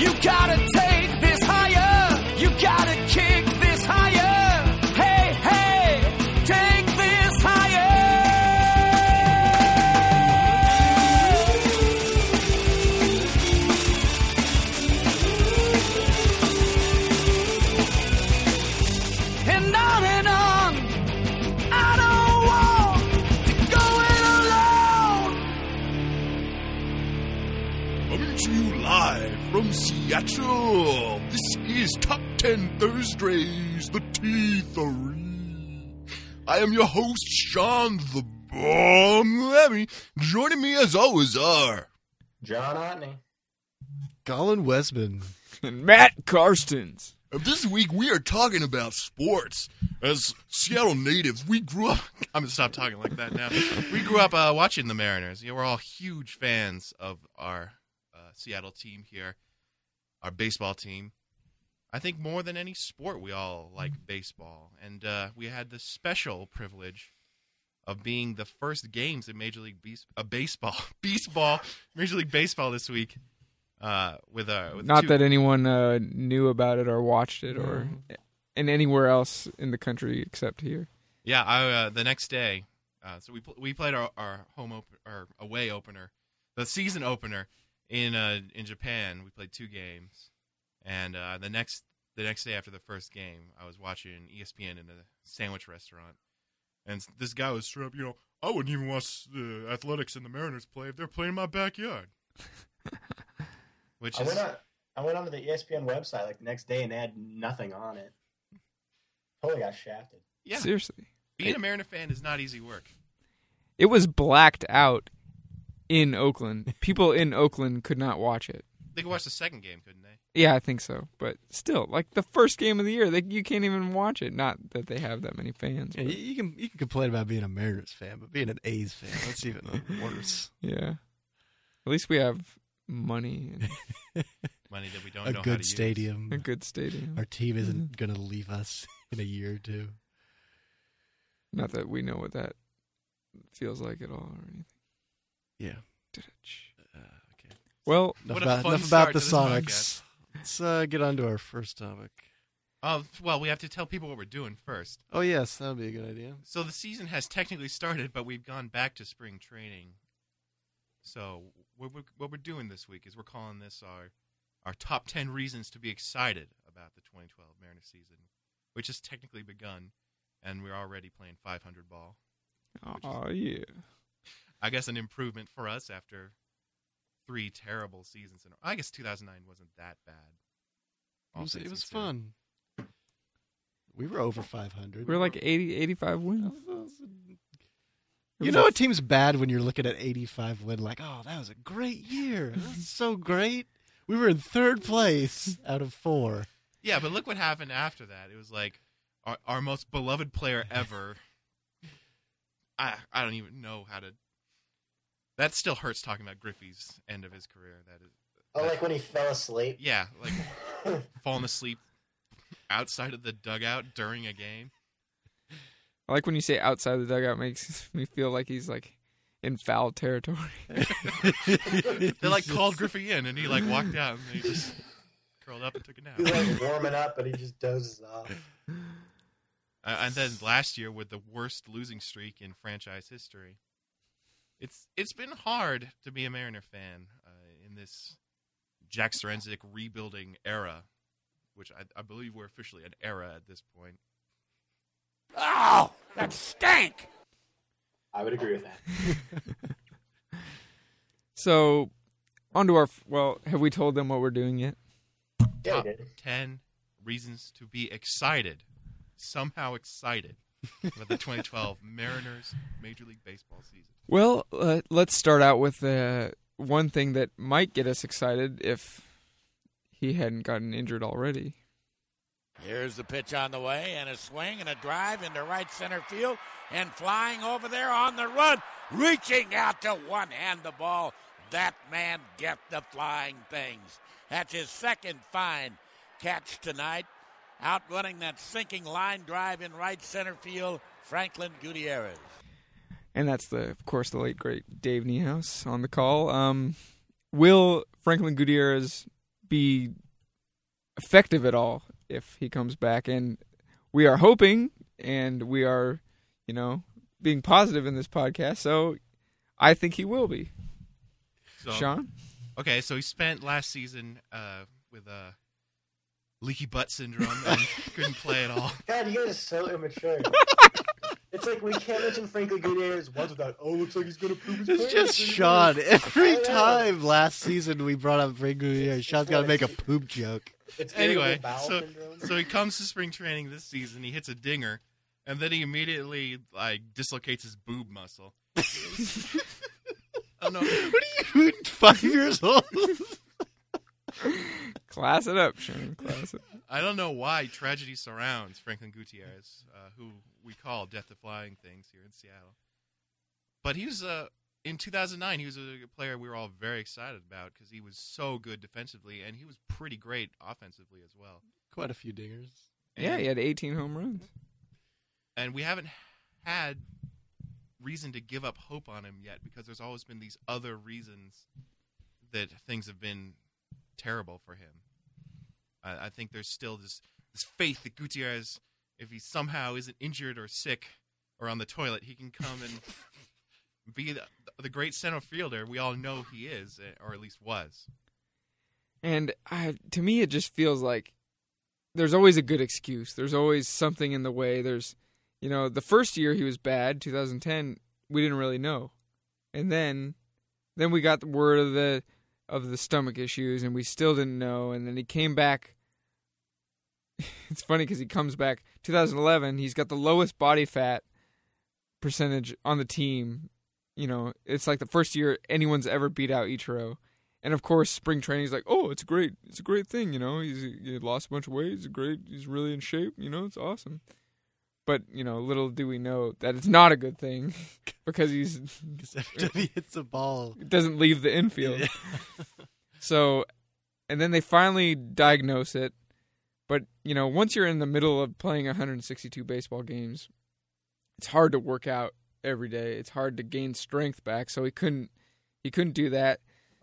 You gotta take Seattle. This is Top 10 Thursdays, the T3. I am your host, Sean the Bomb Lemmy. Joining me as always are. John Otney. Colin Westman. And Matt Karstens. This week we are talking about sports. As Seattle natives, we grew up. I'm gonna stop talking like that now. We grew up uh, watching the Mariners. You know, we're all huge fans of our uh, Seattle team here, our baseball team. I think more than any sport, we all like baseball, and uh, we had the special privilege of being the first games in Major League Beas- uh, Baseball, baseball, Major League Baseball this week. Uh, with uh, with Not two- that anyone uh, knew about it or watched it or in anywhere else in the country except here. Yeah, I, uh, the next day, uh, so we pl- we played our, our home op- our away opener, the season opener in uh, in Japan. We played two games, and uh, the next the next day after the first game, I was watching ESPN in a sandwich restaurant, and this guy was straight up, you know, I wouldn't even watch the Athletics and the Mariners play if they're playing in my backyard. Which I is went on. I went onto the ESPN website like the next day and they had nothing on it. Totally got shafted. yeah, Seriously. being a Mariner fan is not easy work. It was blacked out in Oakland. People in Oakland could not watch it. They could watch the second game, couldn't they? Yeah, I think so. But still, like the first game of the year, they, you can't even watch it. Not that they have that many fans. Yeah, but- you, you can you can complain about being a Mariners fan, but being an A's fan, that's even worse. yeah. At least we have money and Money that we don't a know how good to use. stadium. a good stadium. Our team isn't mm-hmm. going to leave us in a year or two. Not that we know what that feels like at all or anything. Yeah. Da-da-ch. Uh, okay. Well, Enough about, enough about the Sonics. Let's uh, get on to our first topic. Oh, well, we have to tell people what we're doing first. Oh yes, that would be a good idea. So the season has technically started, but we've gone back to spring training. So what we're, what we're doing this week is we're calling this our our top ten reasons to be excited about the 2012 Mariners season, which has technically begun, and we're already playing 500 ball. oh yeah. I guess an improvement for us after three terrible seasons. In, I guess 2009 wasn't that bad. It was, it was fun. We were over 500. We're like 80, 85 wins. You know a- a team's bad when you're looking at 85 win, like, oh, that was a great year. That's so great. We were in third place out of four. Yeah, but look what happened after that. It was like our, our most beloved player ever. I I don't even know how to. That still hurts talking about Griffey's end of his career. That is, Oh, like when he fell asleep. yeah, like falling asleep outside of the dugout during a game. I like when you say outside the dugout makes me feel like he's like in foul territory. They like called Griffey in, and he like walked out, and he just curled up and took a nap. He's like warming up, but he just dozes off. Uh, and then last year with the worst losing streak in franchise history. It's it's been hard to be a Mariner fan uh, in this Jack Zduriencik rebuilding era, which I, I believe we're officially an era at this point. Oh, that stank. I would agree with that. So, on to our. f- Well, have we told them what we're doing yet? Yeah, Top did. ten reasons to be excited, somehow excited about the 2012 Mariners Major League Baseball season. Well, uh, let's start out with uh, one thing that might get us excited if he hadn't gotten injured already. Here's the pitch on the way, and a swing and a drive into right center field, and flying over there on the run, reaching out to one hand the ball. That man get the flying things. That's his second fine catch tonight, outrunning that sinking line drive in right center field, Franklin Gutierrez. And that's the, of course, the late great Dave Niehaus on the call. Um, will Franklin Gutierrez be effective at all if he comes back. And we are hoping, and we are, you know, being positive in this podcast. So I think he will be. So, Sean, Okay, so he spent last season uh, with a leaky butt syndrome and couldn't play at all. God, you guys are so immature. it's like we can't mention Franklin Gutierrez once without, oh, looks like he's going to poop his It's pants. just Sean. Every time last season we brought up Frank Gutierrez, Sean's got to make a poop joke. It's Anyway, bowel so syndrome. so he comes to spring training this season. He hits a dinger, and then he immediately like dislocates his boob muscle. I don't know. What are you, five years old? Class it up, Sean. Class it. I don't know why tragedy surrounds Franklin Gutierrez, uh, who we call Death to Flying Things here in Seattle. But he was uh, in 2009. He was a player we were all very excited about because he was so good defensively, and he was pretty great offensively as well. Quite a few dingers. Yeah, he had 18 home runs. and we haven't had reason to give up hope on him yet because there's always been these other reasons that things have been terrible for him. I, I think there's still this this faith that Gutierrez, if he somehow isn't injured or sick or on the toilet, he can come and be the, the great center fielder we all know he is, eh, or at least was. And I, to me, it just feels like there's always a good excuse. There's always something in the way. There's, you know, the first year he was bad, 2010, we didn't really know, and then, then we got the word of the of the stomach issues, and we still didn't know. And then he came back. It's funny because he comes back 2011. He's got the lowest body fat percentage on the team. You know, it's like the first year anyone's ever beat out Ichiro. And of course, spring training is like, oh, it's great. It's a great thing, you know. He's he lost a bunch of weight. He's great. He's really in shape. You know, it's awesome. But you know, little do we know that it's not a good thing because he's Because every he hits a ball, it doesn't leave the infield. so, and then they finally diagnose it. But you know, once you're in the middle of playing 162 baseball games, it's hard to work out every day. It's hard to gain strength back. So he couldn't. He couldn't do that.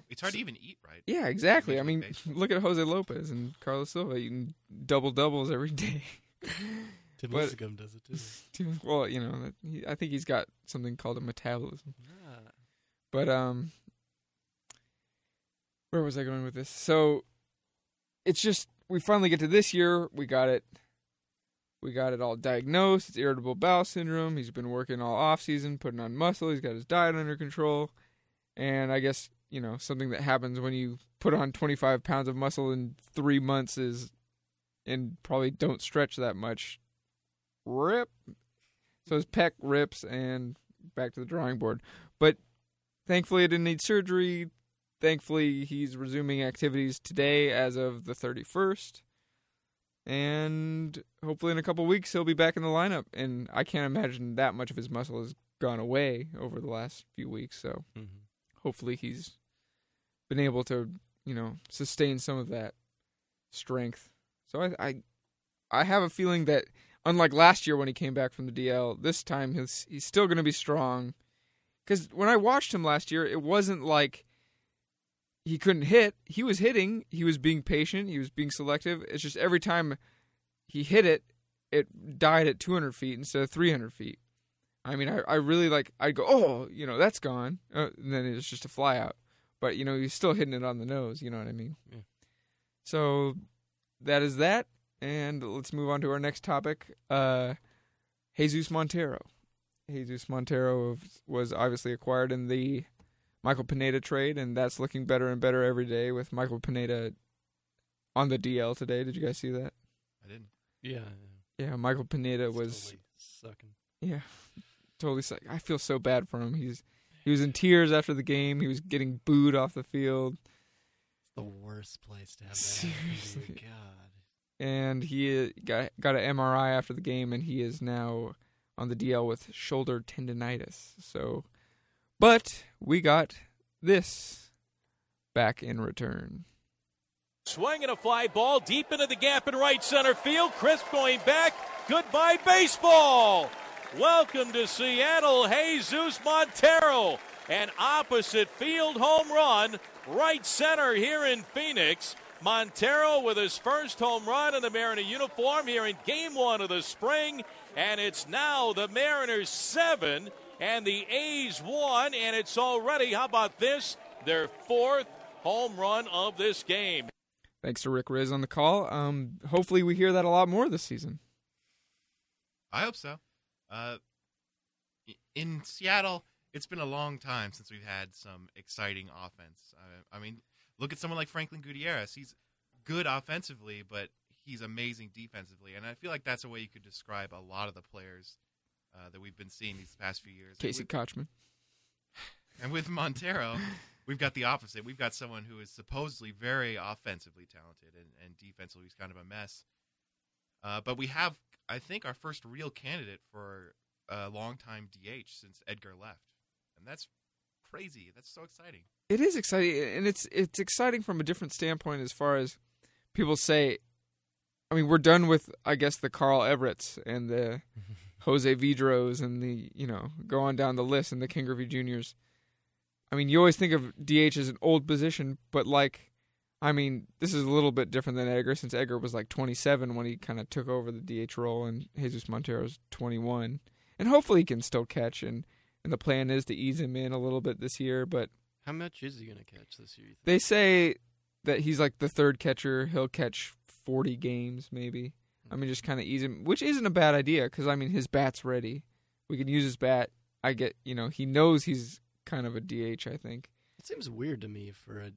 It's hard to even eat right. Yeah, exactly. I mean, look at Jose Lopez and Carlos Silva eating double doubles every day. Tim But- Lincecum does it too. well, you know, he, I think he's got something called a metabolism. Ah. But um, where was I going with this? So it's just we finally get to this year. We got it. We got it all diagnosed. It's irritable bowel syndrome. He's been working all off season, putting on muscle. He's got his diet under control, and I guess you know something that happens when you put on 25 pounds of muscle in three months is, and probably don't stretch that much. Rip. So his pec rips, and back to the drawing board. But thankfully, it didn't need surgery. Thankfully, he's resuming activities today as of the 31st. And hopefully, in a couple weeks, he'll be back in the lineup. And I can't imagine that much of his muscle has gone away over the last few weeks. So Mhm. hopefully, he's been able to, you know, sustain some of that strength. So I, I, I have a feeling that unlike last year when he came back from the DL, this time he's he's still going to be strong. Because when I watched him last year, it wasn't like he couldn't hit. He was hitting. He was being patient. He was being selective. It's just every time he hit it, it died at 200 feet instead of 300 feet. I mean, I, I really like, I'd go, oh, you know, that's gone. Uh, and then it's just a fly out. But, you know, he's still hitting it on the nose. You know what I mean? Yeah. So that is that. And let's move on to our next topic. Uh, Jesus Montero. Jesus Montero was- was obviously acquired in the Michael Pineda trade, and that's looking better and better every day with Michael Pineda on the DL today. Did you guys see that? I didn't. Yeah. Yeah, Michael Pineda was Totally sucking. yeah, totally. Sick. I feel so bad for him. He's he was in tears after the game. He was getting booed off the field, It's the worst place to have that. Seriously. happen to you. God. And he uh, got got an MRI after the game, and he is now on the DL with shoulder tendonitis. So, but we got this back in return. Swinging a fly ball deep into the gap in right center field. Crisp going back. Goodbye, baseball. Welcome to Seattle, Jesus Montero. An opposite field home run, right center here in Phoenix. Montero with his first home run in the Mariner uniform here in game one of the spring. And it's now the Mariners seven and the A's one. And it's already, how about this? Their fourth home run of this game. Thanks to Rick Rizzs on the call. Um, hopefully, we hear that a lot more this season. I hope so. Uh, in Seattle, it's been a long time since we've had some exciting offense. I, I mean, look at someone like Franklin Gutierrez. He's good offensively, but he's amazing defensively, and I feel like that's a way you could describe a lot of the players uh, that we've been seeing these past few years. Casey And Kotchman. and with Montero, we've got the opposite. We've got someone who is supposedly very offensively talented, and, and defensively he's kind of a mess. Uh, but we have, I think, our first real candidate for a long-time DH since Edgar left, and that's crazy. That's so exciting. It is exciting, and it's it's exciting from a different standpoint as far as people say. I mean, we're done with, I guess, the Carl Everetts and the Jose Vidros and the you know go on down the list and the King Griffey Juniors. I mean, you always think of DH as an old position, but like, I mean, this is a little bit different than Edgar since Edgar was like 27 when he kind of took over the DH role, and Jesus Montero's 21, and hopefully he can still catch. and And the plan is to ease him in a little bit this year, but How much is he going to catch this year? you think? they say that he's like the third catcher. He'll catch 40 games, maybe. I mean, just kind of ease him, which isn't a bad idea because, I mean, his bat's ready. We can use his bat. I get, you know, he knows he's kind of a DH, I think. It seems weird to me for a,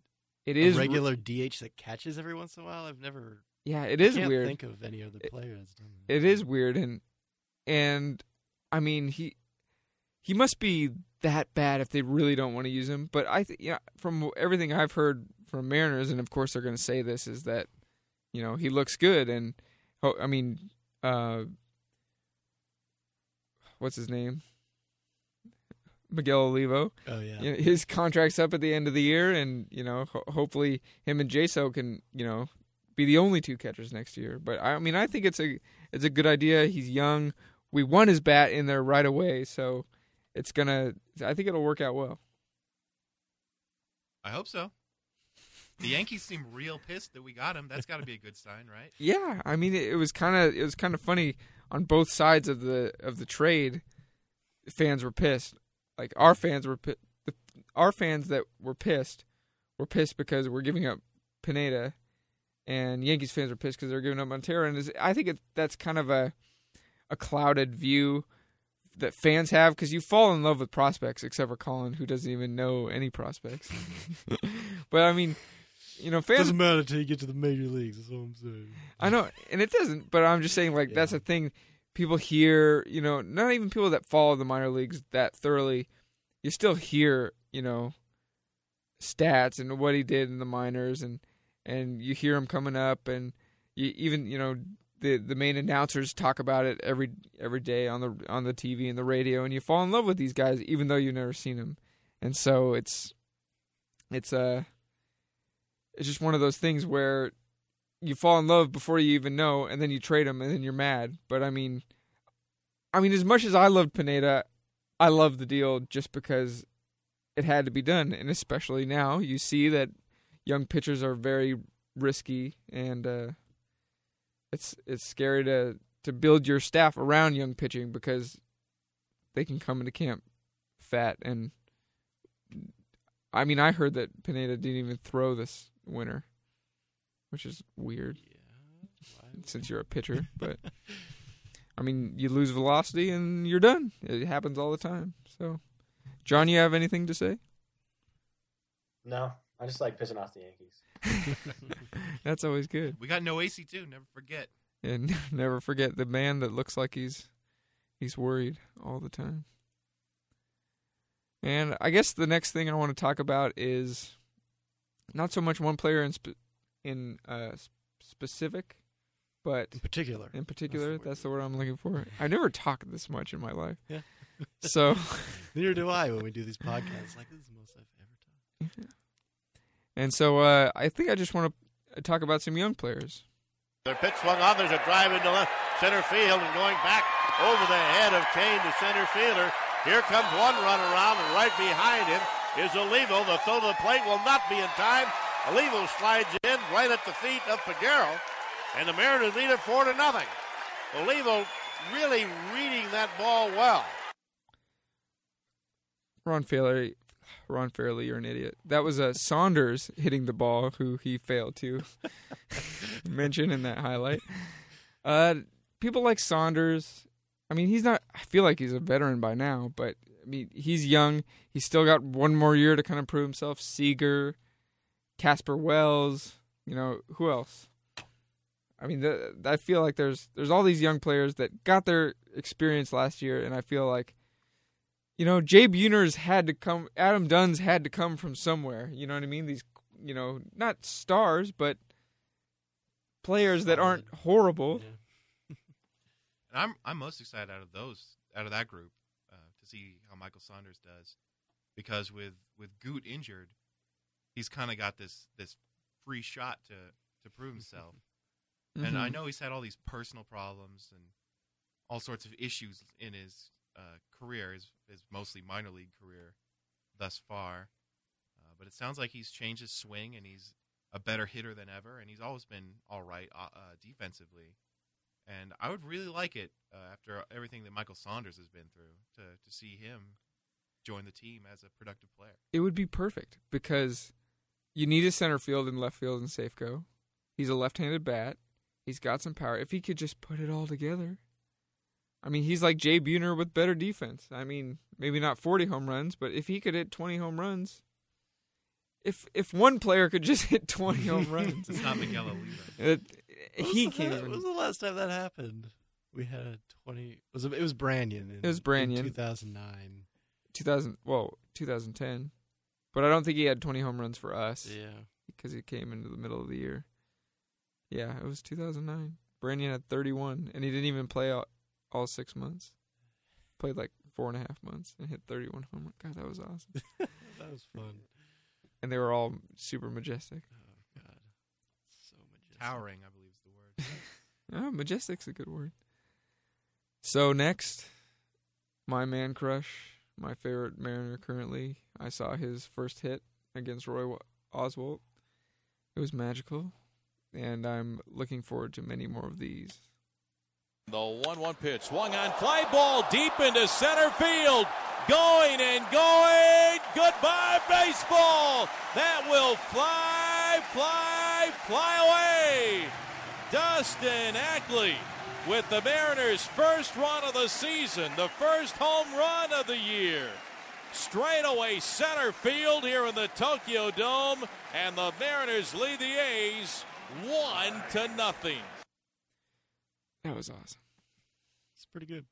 It a is re- regular DH that catches every once in a while. I've never. yeah, it is I can't weird. Think of any other player that's done that. It is weird, and and I mean he he must be that bad if they really don't want to use him. But I, th- yeah, from everything I've heard from Mariners, and of course they're going to say this is that you know he looks good, and I mean, uh, what's his name? Miguel Olivo. Oh yeah. You know, his contract's up at the end of the year, and you know, ho- hopefully him and Jaso can, you know, be the only two catchers next year. But I mean, I think it's a it's a good idea. He's young. We want his bat in there right away, so it's gonna. I think it'll work out well. I hope so. The Yankees seem real pissed that we got him. That's got to be a good sign, right? Yeah, I mean, it, it was kind of it was kind of funny on both sides of the of the trade. Fans were pissed. Like our fans were pi- the, our fans that were pissed were pissed because we're giving up Pineda, and Yankees fans were pissed because they're giving up Montero. And I think it, that's kind of a a clouded view that fans have because you fall in love with prospects, except for Colin, who doesn't even know any prospects. but I mean, you know, fans Doesn't matter until you get to the major leagues. That's all I'm saying. I know, and it doesn't. But I'm just saying, like that's a thing. People hear, you know, not even people that follow the minor leagues that thoroughly. You still hear, you know, stats and what he did in the minors, and and you hear him coming up, and you even, you know, the the main announcers talk about it every every day on the on the TV and the radio, and you fall in love with these guys even though you've never seen them, and so it's it's uh it's just one of those things where you fall in love before you even know, and then you trade them, and then you're mad. But I mean, I mean, as much as I loved Pineda, I love the deal just because it had to be done, and especially now you see that young pitchers are very risky, and uh, it's it's scary to to build your staff around young pitching because they can come into camp fat and. I mean, I heard that Pineda didn't even throw this winter, which is weird since you're a pitcher. But I mean, you lose velocity and you're done. It happens all the time. So, John, you have anything to say? No, I just like pissing off the Yankees. That's always good. We got Noesi too. Never forget. And never forget the man that looks like he's he's worried all the time. And I guess the next thing I want to talk about is not so much one player in spe- in uh, specific, but In particular. in particular, word that's the you word I'm looking for. I never talk this much in my life. Yeah. So, Neither do I when we do these podcasts. Like this is the most I've ever talked. And so uh, I think I just want to talk about some young players. The pitch swung on. There's a drive into left center field and going back over the head of Kane to center fielder. Here comes one run around and right behind him is Olivo. The throw to the plate will not be in time. Olivo slides in, right at the feet of Pagero, and the Mariners lead it four to nothing. Olivo really reading that ball well. Ron Fairly, Ron Fairly, you're an idiot. That was uh, Saunders hitting the ball, who he failed to mention in that highlight. Uh, people like Saunders. I mean, he's not. I feel like he's a veteran by now, but I mean, he's young. He's still got one more year to kind of prove himself. Seager, Casper Wells. You know who else? I mean, the, I feel like there's there's all these young players that got their experience last year, and I feel like, you know, Jay Buhner's had to come, Adam Dunn's had to come from somewhere. You know what I mean? These, you know, not stars, but players that aren't horrible. And I'm I'm most excited out of those out of that group uh, to see how Michael Saunders does, because with with Goot injured, he's kind of got this this free shot to to prove himself. And I Mhm. know he's had all these personal problems and all sorts of issues in his uh, career, his, his mostly minor league career thus far. Uh, but it sounds like he's changed his swing and he's a better hitter than ever, and he's always been all right uh, uh, defensively. And I would really like it uh, after everything that Michael Saunders has been through to to see him join the team as a productive player. It would be perfect because you need a center field and left field in Safeco. He's a left-handed bat. He's got some power. If he could just put it all together. I mean, he's like Jay Buhner with better defense. I mean, maybe not 40 home runs, but if he could hit 20 home runs, if if one player could just hit 20 home runs, It's not Miguel Olivo. it, When was he the can't la- When was the last time that happened? We had a twenty. Was it, it was Branyan? In, It was Branyan. Two thousand nine. 2000, well, 2010. But I don't think he had 20 home runs for us. Yeah. because he came into the middle of the year. Yeah, it was 2009. Branyan had 31, and he didn't even play all, all six months. Played like four and a half months and hit 31 home runs. God, that was awesome. that was fun. and they were all super majestic. Oh God. So majestic. Towering, I believe is the word. Oh, majestic's a good word. So next, my man crush, my favorite Mariner currently. I saw his first hit against Roy Wa- Oswalt. It was magical, and I'm looking forward to many more of these. The 1 1 pitch. Swung on fly ball deep into center field. Going and going. Goodbye, baseball. That will fly, fly, fly away. Dustin Ackley with the Mariners' first run of the season, the first home run of the year. Straightaway center field here in the Tokyo Dome, and the Mariners lead the A's one to nothing. That was awesome. It's pretty good.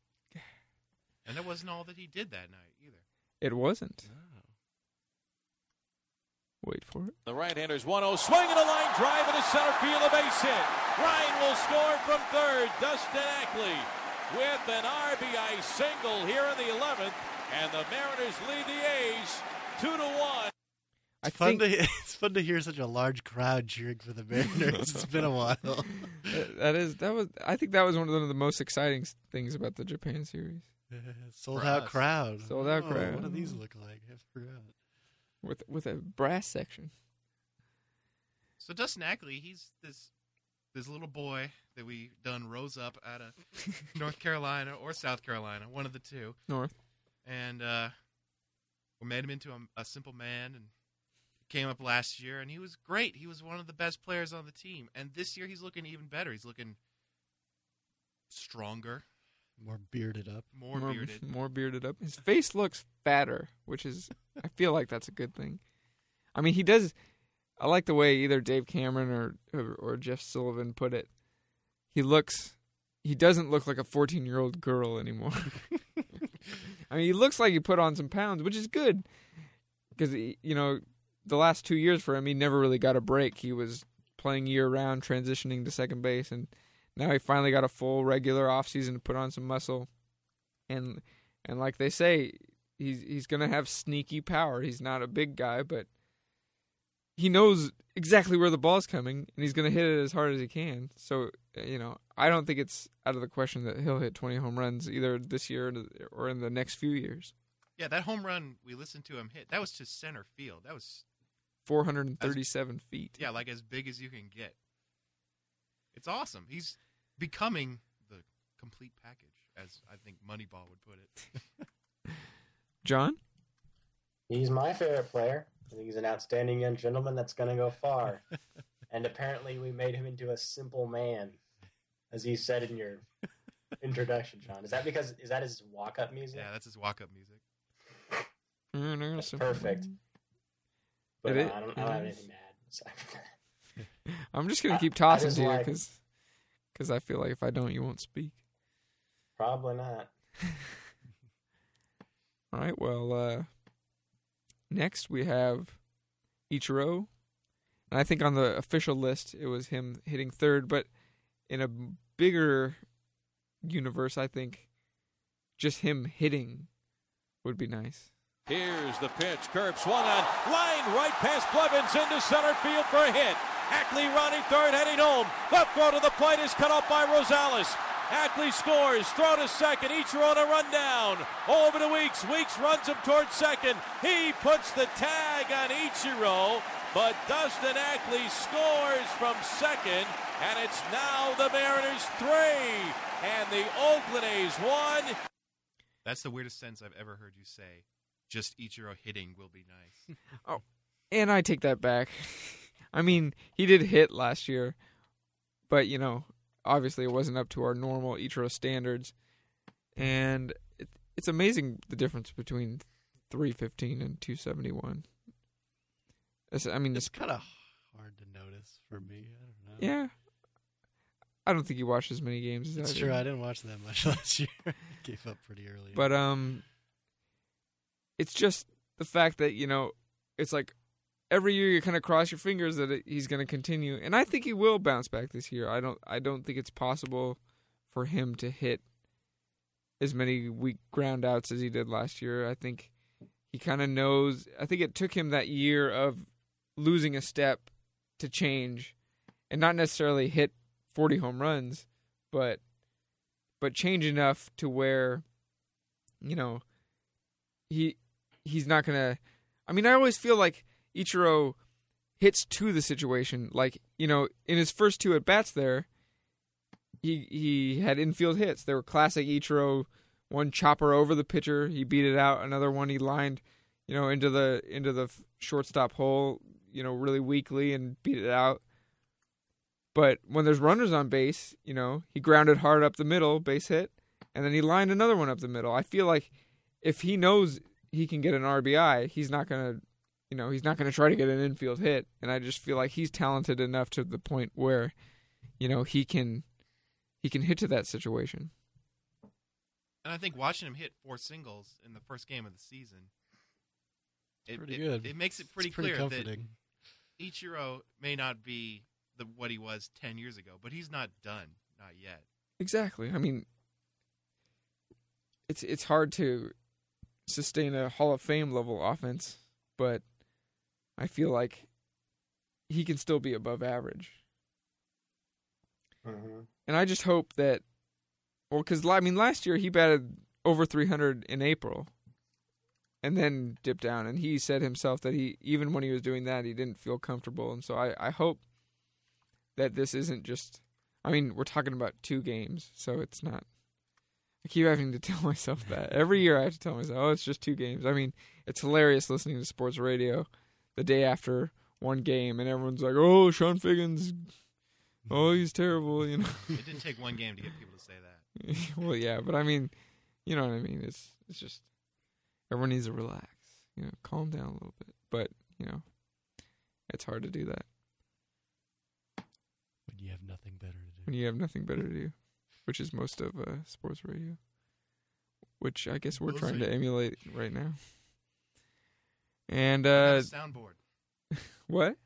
And that wasn't all that he did that night either. It wasn't. Wait for it. The right-handers 1-0, swinging a line drive into center field, a base hit. Ryan will score from third. Dustin Ackley with an RBI single here in the 11th, and the Mariners lead the A's two to one. I It's fun think to it's fun to hear such a large crowd cheering for the Mariners. it's been a while. that- that is that was. I think that was one of the most exciting things about the Japan series. Sold For out crowd. Sold out Oh, crowd. What do these look like? I forgot. with with a brass section. So Dustin Ackley, he's this this little boy that we done rose up out of North Carolina or South Carolina, one of the two, North. and uh, we made him into a, a simple man and came up last year, and he was great. He was one of the best players on the team, and this year he's looking even better. He's looking stronger, More bearded up. more, more bearded. more bearded up. His face looks fatter, which is I feel like that's a good thing. I mean, he does. I like the way either Dave Cameron or or, or Jeff Sullivan put it. He looks. He doesn't look like a 14 year old girl anymore. I mean, he looks like he put on some pounds, which is good because you know the last two years for him, he never really got a break. He was playing year round, transitioning to second base, and now he finally got a full regular off season to put on some muscle. And and like they say, he's he's gonna have sneaky power. He's not a big guy, but he knows exactly where the ball's coming, and he's gonna hit it as hard as he can. So uh, you know, I don't think it's out of the question that he'll hit 20 home runs either this year or in the next few years. Yeah, that home run we listened to him hit, that was to center field. That was 437 feet. Yeah, like as big as you can get. It's awesome. He's becoming the complete package, as I think Moneyball would put it. John? He's my favorite player. I think he's an outstanding young gentleman that's going to go far. and apparently, we made him into a simple man, as you said in your introduction, John. Is that because is that his walk-up music? Yeah, that's his walk-up music. Mm, that's perfect. But uh, I, don't, I don't have anything mad. that. I'm just gonna keep tossing to you like- because I feel like if I don't, you won't speak. Probably not. All right. Well, uh, next we have Ichiro, and I think on the official list it was him hitting third, but in a bigger universe, I think just him hitting would be nice. Here's the pitch. Curve swung on. Line right past Blevins into center field for a hit. Ackley running third, heading home. The throw to the plate is cut off by Rosales. Ackley scores. Throw to second. Ichiro on a run down. Over to Weeks. Weeks runs him towards second. He puts the tag on Ichiro, but Dustin Ackley scores from second, and it's now the Mariners three and the Oakland A's one. That's the weirdest sentence I've ever heard you say. Just Ichiro hitting will be nice. Oh, and I take that back. I mean, he did hit last year, but you know, obviously it wasn't up to our normal Ichiro standards. And it, it's amazing the difference between 315 and 271. It's- I mean, It's it's kind of hard to notice for me. I don't know. yeah. I don't think he watched as many games as It's I did. true. I didn't watch that much last year. Gave up pretty early. But um it's just the fact that, you know, it's like every year you kind of cross your fingers that it, he's going to continue and I think he will bounce back this year. I don't I don't think it's possible for him to hit as many weak ground outs as he did last year. I think he kind of knows I think it took him that year of losing a step to change and not necessarily hit 40 home runs, but but change enough to where you know he he's not gonna i mean i always feel like ichiro hits to the situation. Like you know in his first two at bats there he he had infield hits. They were classic ichiro one chopper over the pitcher he beat it out another one he lined you know into the into the shortstop hole you know really weakly and beat it out. But when there's runners on base you know he grounded hard up the middle base hit and then he lined another one up the middle. I feel like if he knows he can get an RBI, he's not gonna, you know, he's not gonna try to get an infield hit. And I just feel like he's talented enough to the point where, you know, he can, he can hit to that situation. And I think watching him hit four singles in the first game of the season, it, pretty it, good. it makes it pretty, pretty clear comforting. that Ichiro may not be the what he was ten years ago, but he's not done, not yet. Exactly. I mean, it's it's hard to sustain a Hall of Fame level offense, but I feel like he can still be above average. hmm And I just hope that, well, because I mean, last year he batted over 300 in April, and then dipped down. And he said himself that he, even when he was doing that, he didn't feel comfortable. And so I, I hope that this isn't just. I mean, we're talking about two games, so it's not. I keep having to tell myself that every year. I have to tell myself, "Oh, it's just two games." I mean, it's hilarious listening to sports radio the day after one game, and everyone's like, "Oh, Chone Figgins, oh, he's terrible," you know. It didn't take one game to get people to say that. well, yeah, but I mean, you know what I mean. It's it's just everyone needs to relax, you know, calm down a little bit. But you know, it's hard to do that when you have nothing better to do. when you have nothing better to do, which is most of uh, sports radio, which I guess we're We'll trying see. to emulate right now. And I had uh, a soundboard. what?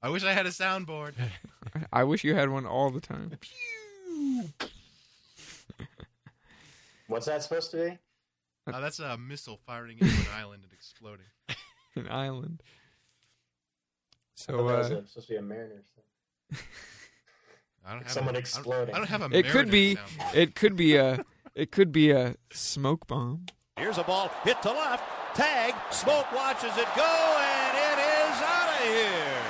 I wish I had a soundboard. I wish you had one all the time. What's that supposed to be? Uh, that's a missile firing into an island and exploding. An island. So that was uh, a- supposed to be a Mariners thing. I don't have Someone a, exploding. I don't, I don't have a. it could be soundboard. it could be a it could be a smoke bomb. Here's a ball hit to left. Tag. Smoak watches it go, and it is out of of here.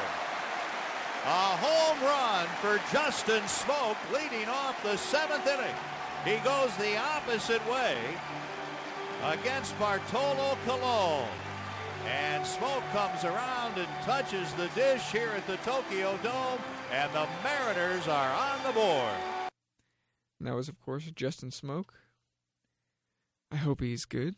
A home run for Justin Smoak leading off the seventh inning. He goes the opposite way against Bartolo Colon. And Smoak comes around and touches the dish here at the Tokyo Dome, and the Mariners are on the board. And that was, of course, Justin Smoak. I hope he's good.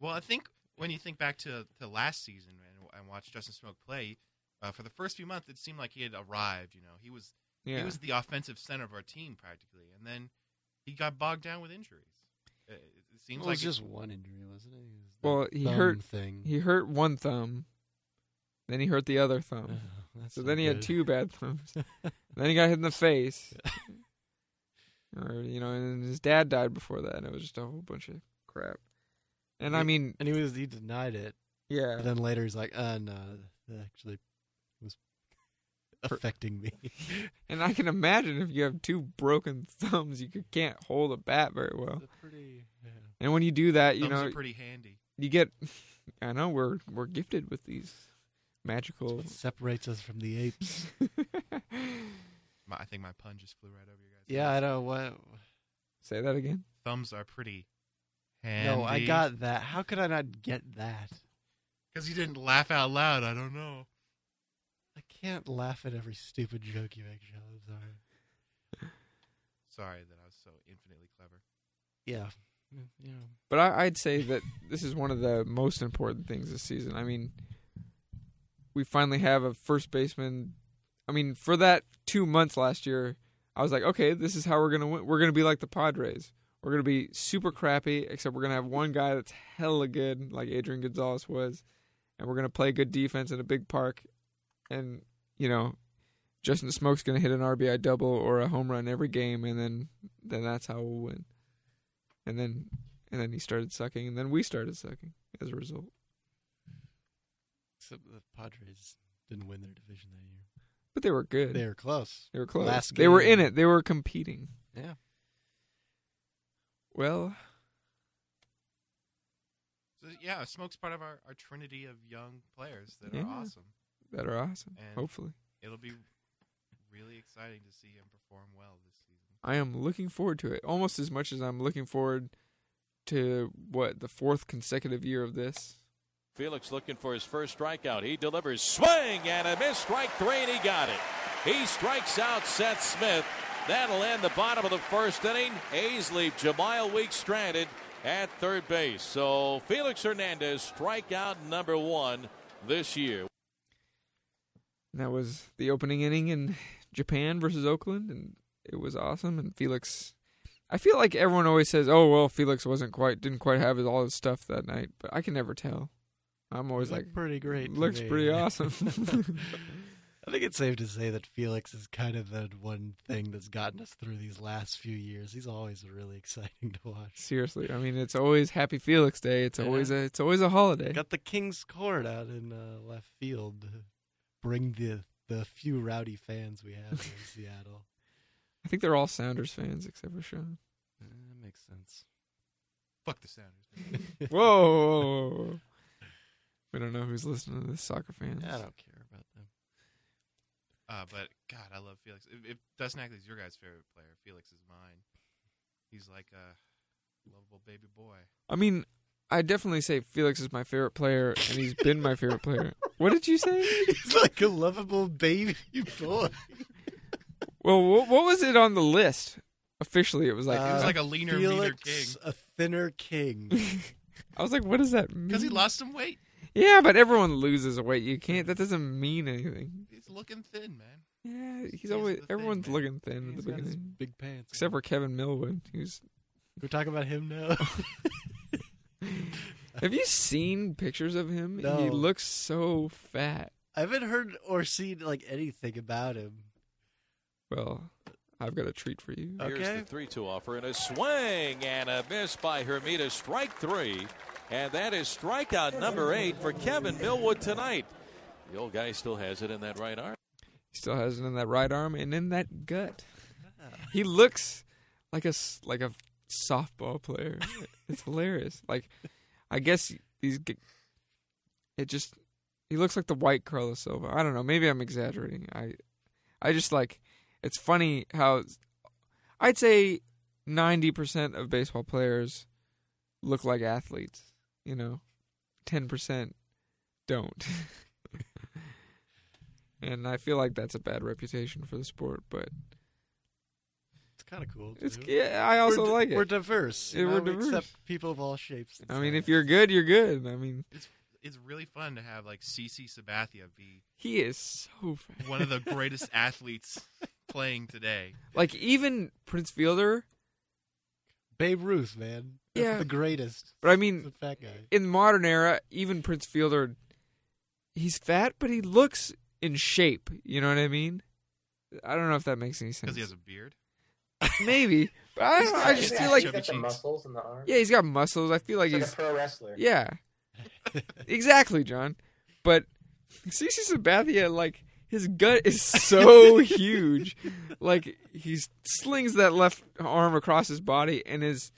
Well, I think when you think back to, to last season and, and watch Justin Smoak play, uh, for the first few months, it seemed like he had arrived. You know, he was Yeah. he was the offensive center of our team practically, and then he got bogged down with injuries. It, it seems Well, like it's it- just one injury, wasn't it? It was Well, he thumb hurt thing. He hurt one thumb. Then he hurt the other thumb. Oh, so not then he had two bad thumbs. then he got hit in the face. or you know, and his dad died before that, and it was just a whole bunch of crap. And I mean, and he was he denied it. yeah, But then later he's like, uh, no, that actually was affecting me. and I can imagine if you have two broken thumbs, you can't hold a bat very well. Pretty, yeah. And when you do that, you thumbs know, are pretty handy. you get. I know we're we're gifted with these magical. What separates us from the apes. My, I think my pun just flew right over your guys. yeah, I know what. Say that again. thumbs are pretty handy. No, I got that. How could I not get that? because you didn't laugh out loud. I don't know. I can't laugh at every stupid joke you make, Sean. I'm sorry. Sorry that I was so infinitely clever. Yeah. Yeah. But I, I'd say that this is one of the most important things this season. I mean, we finally have a first baseman. I mean, for that two months last year, I was like, okay, this is how we're gonna win. We're gonna be like the Padres. We're gonna be super crappy, except we're gonna have one guy that's hella good, like Adrian Gonzalez was, and we're gonna play good defense in a big park, and you know, Justin Smoak's gonna hit an RBI double or a home run every game, and then then that's how we'll win. And then and then he started sucking, and then we started sucking as a result. Except the Padres didn't win their division that year. But they were good. They were close. They were close. Last They were in it. They were competing. Yeah. Well, So yeah, Smoak's part of our, our trinity of young players that Yeah. are awesome. that are awesome. And- Hopefully, It'll be really exciting to see him perform well this season. I am looking forward to it almost as much as I'm looking forward to what the fourth consecutive year of this. Felix looking for his first strikeout. He delivers swing and a miss. Strike three, and he got it. He strikes out Seth Smith. That'll end the bottom of the first inning. A's leave Jemile Weeks stranded at third base. So Felix Hernandez strikeout number one this year. That was the opening inning in Japan versus Oakland, and it was awesome. And Felix, I feel like everyone always says, "Oh well, Felix wasn't quite, didn't quite have all his stuff that night," but I can never tell. I'm always Looked like, pretty great. looks me. pretty awesome. I think it's safe to say that Felix is kind of the one thing that's gotten us through these last few years. He's always really exciting to watch. Seriously, I mean, it's always Happy Felix Day. It's Yeah. always a, it's always a holiday. Got the King's Court out in uh, left field bring the the few rowdy fans we have in Seattle. I think they're all Sounders fans except for Sean. Uh, that makes sense. Fuck the Sounders. Whoa, whoa, whoa, whoa. We don't know who's listening to this. Soccer fans. I don't care about them. Uh, but God, I love Felix. If, if Dustin Ackley's your guy's favorite player, Felix is mine. He's like a lovable baby boy. I mean, I definitely say Felix is my favorite player, and he's been my favorite player. What did you say? He's like a lovable baby boy. Well, what, what was it on the list? Officially, it was like He was Uh, like a leaner, meaner king. A thinner king. I was like, what does that mean? Because he lost some weight. Yeah, but everyone loses weight. You can't. That doesn't mean anything. He's looking thin, man. Yeah, he's, He's always the thin everyone's looking thin at the got his beginning, big pants. except for Kevin Millwood. Who's We're talking about him now. have you seen pictures of him? He looks so fat. I haven't heard or seen like anything about him. Well, I've got a treat for you. Okay. Here's the 3 2 offer and a swing and a miss by Hermida. Strike three. And that is strikeout number eight for Kevin Millwood tonight. The old guy still has it in that right arm. He still has it in that right arm and in that gut. He looks like a s- like a softball player. It's hilarious. Like, I guess these. g- It just he looks like the white Carlos Silva. I don't know. Maybe I'm exaggerating. I I just like it's funny how I'd say 90% of baseball players look like athletes, you know. 10% don't. and I feel like that's a bad reputation for the sport, but It's kind of cool. it's yeah, I also di- like it. We're diverse. Yeah, you we're know, we diverse. accept people of all shapes. I mean, if you're good, you're good. I mean, It's it's really fun to have like CC Sabathia be he is so fast. one of the greatest athletes playing today. Like even Prince Fielder, Babe Ruth, man, That's Yeah. the greatest. but I mean, a fat guy. in the modern era, even Prince Fielder, he's fat, but he looks in shape. You know what I mean? I don't know if that makes any sense. Because he has a beard. Maybe, but I, don't got- I just feel like he's got the muscles in the arm. yeah, he's got muscles. I feel like he's he's like a pro wrestler. yeah, exactly, John. But CC Sabathia, like his gut is so huge, like he slings that left arm across his body, and his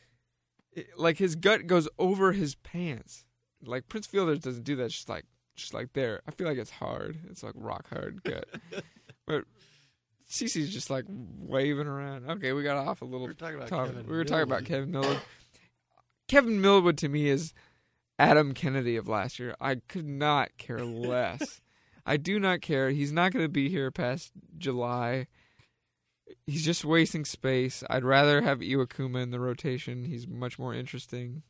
like his gut goes over his pants. Like Prince Fielder doesn't do that. Just like just like there. I feel like it's hard. It's like rock hard gut. but CC's just like waving around. Okay, we got off a little We were talking about topic. Kevin we were talking about Kevin Millwood. Kevin Millwood to me is Adam Kennedy of last year. I could not care less. I do not care. He's not going to be here past July. He's just wasting space. I'd rather have Iwakuma in the rotation. He's much more interesting.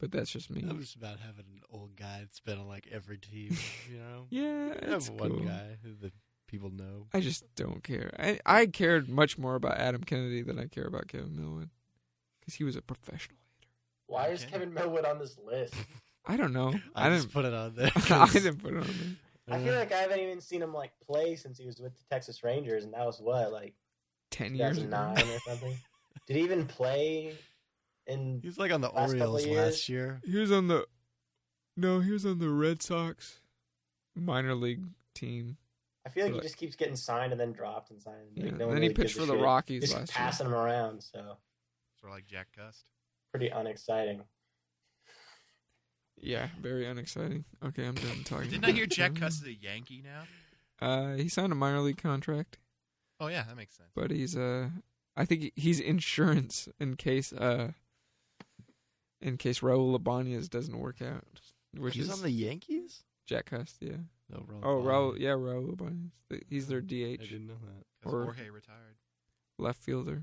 But that's just me. I'm just about having an old guy that's been on like every team. You know, Yeah, You it's have one cool. guy who the people know. I just don't care. I I cared much more about Adam Kennedy than I care about Kevin Millwood because he was a professional. Hater. Why is Kevin Millwood on this list? I don't know. I, I, didn't. put it on there. I 'cause, didn't put it on there. I feel mm. like I haven't even seen him like play since he was with the Texas Rangers, and that was what like Ten years ago. or something. Did he even play in? He's like on the Last Orioles last year. He was on the no, he was on the Red Sox minor league team. I feel like he Like- just keeps getting signed and then dropped and signed. Like, Yeah, no one then he really pitched for the shit. Rockies Just last year. passing him around, so Sort of like Jack Cust. pretty unexciting. Yeah, very unexciting. Okay, I'm done talking. Didn't I hear Jack Cust is a Yankee now? Uh, he signed a minor league contract, Oh yeah, that makes sense. but he's uh, I think he's insurance in case uh, in case Raul Ibanez doesn't work out, which He's is on the Yankees. Jack Cust. Yeah. No, Raul Oh, Raul. Yeah, Raul Ibanez. He's their I DH didn't know that. 'Cause Or- Jorge retired. left fielder.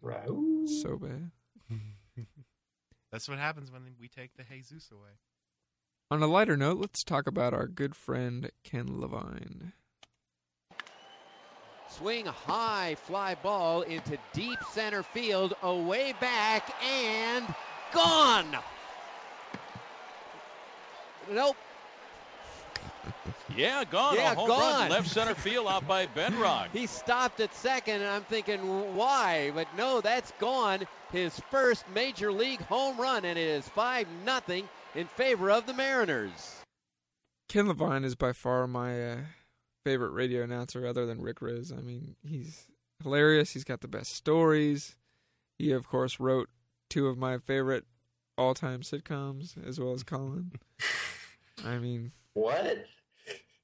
Right. So bad. That's what happens when we take the Jesus away. On a lighter note, let's talk about our good friend Ken Levine. Swing high, fly ball into deep center field, away back, and gone. Nope. Yeah, gone. Yeah, a home gone. run left center field out by Benrock. He stopped at second, and I'm thinking, why? But no, that's gone. His first major league home run, and it is 5 nothing in favor of the Mariners. Ken Levine is by far my uh, favorite radio announcer, other than Rick Rizzs. I mean, he's hilarious. He's got the best stories. He, of course, wrote two of my favorite all-time sitcoms, as well as Colin. I mean, What?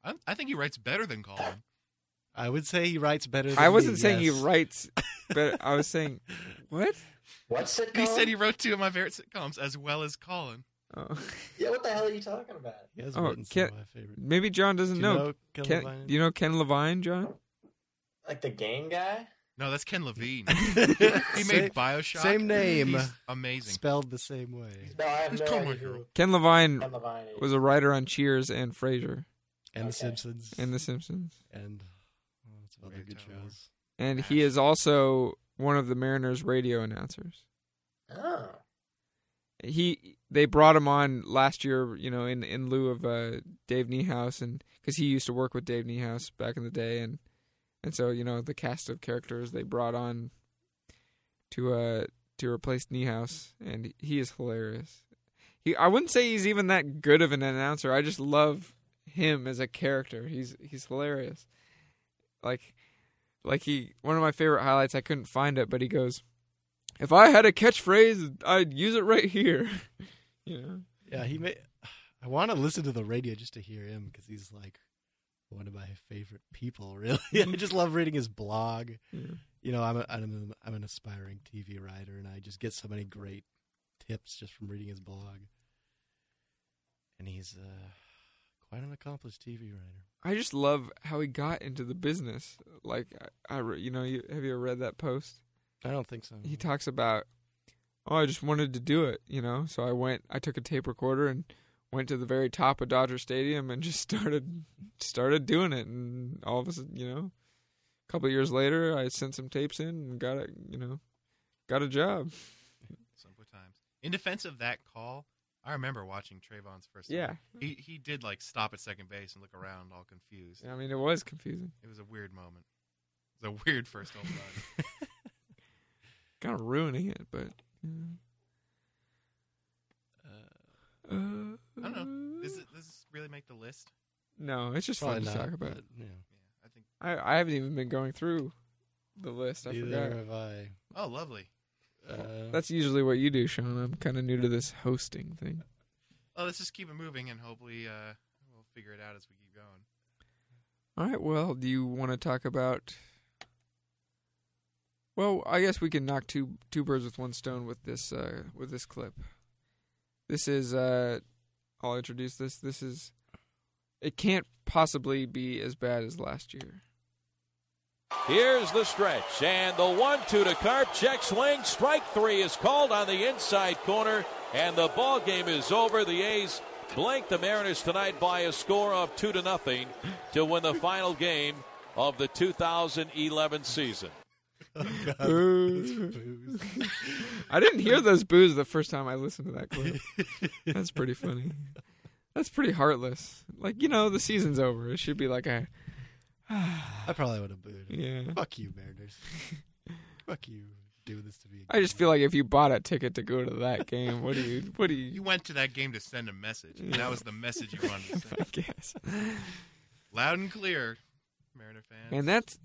I, I think he writes better than Colin. I would say he writes better. Than I wasn't me, saying yes. he writes, but I was saying, what? What sitcom? He said he wrote two of my favorite sitcoms as well as Colin. Oh, Yeah, what the hell are you talking about? He has Oh, written some Ken- of my favorite. maybe John doesn't Do you know. know Ken Ken, Levine? do you know Ken Levine, John? Like the game guy? No, that's Ken Levine. he He made Bioshock. Same name, He's amazing. spelled the same way. No, I have Who's no Call idea My Girl? who Ken Levine Ken Levine is. was a writer on Cheers and Frasier And The Okay. Simpsons. and The Simpsons. and oh, lots other Great good Tower. shows. And he is also one of the Mariners radio announcers. Oh. He they brought him on last year, you know, in in lieu of uh, Dave Niehaus, and because he used to work with Dave Niehaus back in the day, and and so you know the cast of characters they brought on to uh to replace Niehaus, and he is hilarious. He I wouldn't say he's even that good of an announcer. I just love him as a character. He's he's hilarious. Like like he one of my favorite highlights. I couldn't find it, but he goes, "If I had a catchphrase, I'd use it right here." you know, Yeah, he may. I want to listen to the radio just to hear him because he's like one of my favorite people. Really, I just love reading his blog. Yeah. You know, I'm a, I'm a, I'm an aspiring TV writer, and I just get so many great tips just from reading his blog. And he's uh, quite an accomplished TV writer. I just love how he got into the business. Like, I, I re- you know, you, have you ever read that post? I don't think so. He talks about, oh, I just wanted to do it, you know. So I went, I took a tape recorder and went to the very top of Dodger Stadium and just started started doing it. And all of a sudden, you know, a couple of years later, I sent some tapes in and got it, you know, got a job. Simple times. In defense of that call, I remember watching Trayvon's first. time. Yeah. he he did like stop at second base and look around, all confused. Yeah, I mean, it was confusing. It was a weird moment. It was a weird first home run. Kind of ruining it, but. You know. Uh, I don't know. Does, it, does this really make the list? No, it's just Probably fun to not, talk about. but, yeah. Yeah, I think. I I haven't even been going through the list. I Neither forgot. have I. Oh, lovely. Uh, That's usually what you do, Sean. I'm kind of new to this hosting thing. Well, let's just keep it moving, and hopefully, uh, we'll figure it out as we keep going. All right. Well, do you want to talk about? Well, I guess we can knock two two birds with one stone with this uh, with this clip. This is. Uh, I'll introduce this. This is. It can't possibly be as bad as last year. Here's the stretch, and the one-two to Carp. Check swing. Strike three is called on the inside corner, and the ball game is over. The A's blank the Mariners tonight by a score of two to nothing to win the final game of the 2011 season. Oh, Boo. I didn't hear those boos the first time I listened to that clip. That's pretty funny. That's pretty heartless. Like you know, the season's over. It should be like a I probably would have booed. yeah. Fuck you, Mariners. Fuck you, doing this to me. I just feel like if you bought a ticket to go to that game, what do you? What do You you? went to that game to send a message, and that was the message you wanted to send. I guess. Loud and clear, Mariner fans. And that's.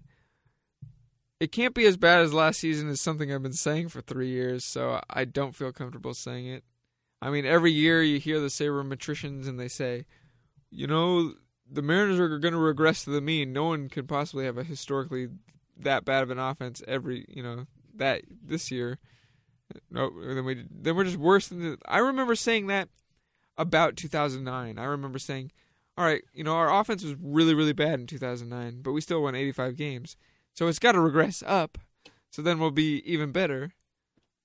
It can't be as bad as last season. Is something I've been saying for three years, so I don't feel comfortable saying it. I mean, every year you hear the sabermetricians and they say, you know, the Mariners are going to regress to the mean. No one could possibly have a historically that bad of an offense every, you know, that this year. No, then we then we're just worse than. The, I remember saying that about 2009. I remember saying, all right, you know, our offense was really really bad in 2009, but we still won 85 games. So it's got to regress up. So then we'll be even better.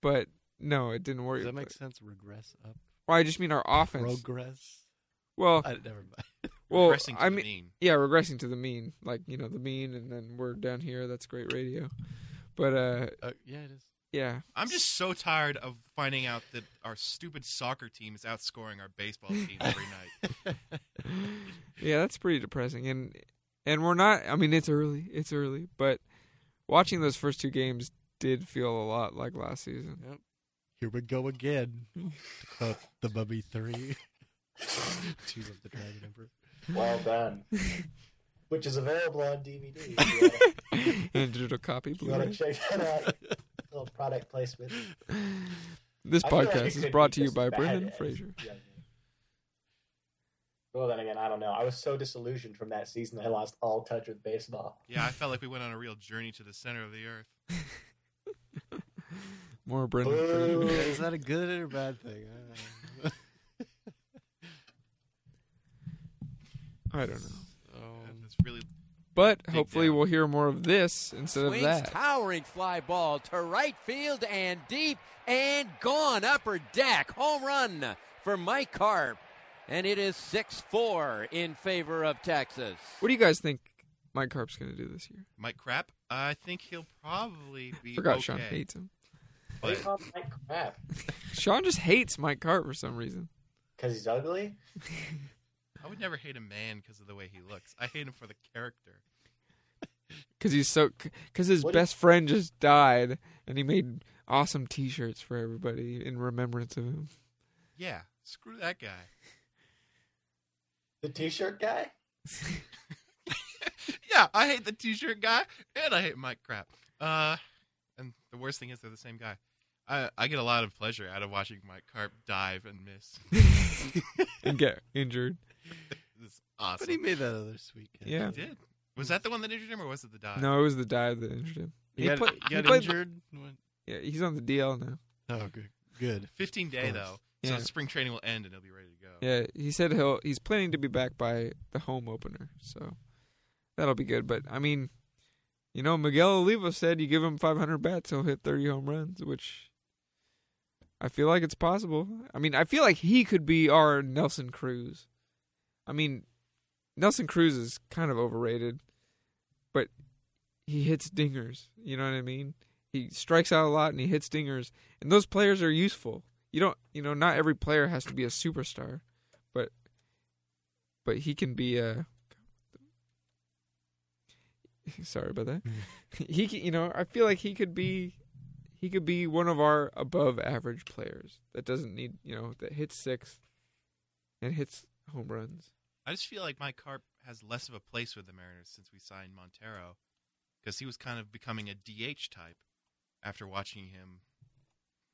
But no, it didn't work. Does that make sense? Regress up, Well, I just mean our offense. progress. well, I never mind. well, Regressing to I the mean, mean. yeah, regressing to the mean, like you know, the mean, and then we're down here. That's great radio. But uh, Uh, yeah, it is. yeah, I'm just so tired of finding out that our stupid soccer team is outscoring our baseball team every night. yeah, that's pretty depressing. And and we're not. I mean, it's early. It's early, but watching those first two games did feel a lot like last season. Yep. Here we go again. to quote uh, the Mummy Three. Tomb of the Dragon Emperor. Well done. Which is available on DVD. If you wanna- and digital copy. if you want to check that out. Little product placement. This I feel like podcast is brought to you by Brendan as Fraser. The. Well, then again, I don't know. I was so disillusioned from that season, I lost all touch with baseball. Yeah, I felt like we went on a real journey to the center of the earth. More Brendan Boo. Fraser. Is that a good or bad thing? I don't know. I don't know. Um, It's really But hopefully down. we'll hear more of this instead of Swings that. towering fly ball to right field and deep and gone upper deck. Home run for Mike Carp. And it is 6 4 in favor of Texas. What do you guys think Mike Carp's going to do this year? Mike Crap. I think he'll probably be Forgot okay. Sean hates him. They But call Mike crap Sean just hates Mike Carp for some reason. because he's ugly. I would never hate a man because of the way he looks. I hate him for the character. Because he's so. Because his What do you- best friend just died, and he made awesome T-shirts for everybody in remembrance of him. Yeah, screw that guy. The T-shirt guy. yeah, I hate the t-shirt guy, and I hate Mike Crap. Uh, and the worst thing is they're the same guy. I, I get a lot of pleasure out of watching Mike Carp dive and miss. and get injured. It's awesome. But he made that other sweet catch. Yeah. He did. Was that the one that injured him, or was it the dive? No, it was the dive that injured him. He, got, play- he got played- injured. What? Yeah, he's on the DL now. Oh, good. Good. 15 day though, course. so Yeah. spring training will end and he'll be ready to go. Yeah, he said he'll he's planning to be back by the home opener, so that'll be good. But I mean, you know, Miguel Olivo said you give him 500 bats, he'll hit 30 home runs, which I feel like it's possible. I mean, I feel like he could be our Nelson Cruz. I mean, Nelson Cruz is kind of overrated, but he hits dingers. You know what I mean? He strikes out a lot and he hits dingers, and those players are useful. You don't, you know, not every player has to be a superstar, but but he can be a. Sorry about that. Mm-hmm. he, can- you know, I feel like he could be, he could be one of our above average players that doesn't need, you know, that hits six, and hits home runs. I just feel like Mike Carp has less of a place with the Mariners since we signed Montero, because he was kind of becoming a DH type after watching him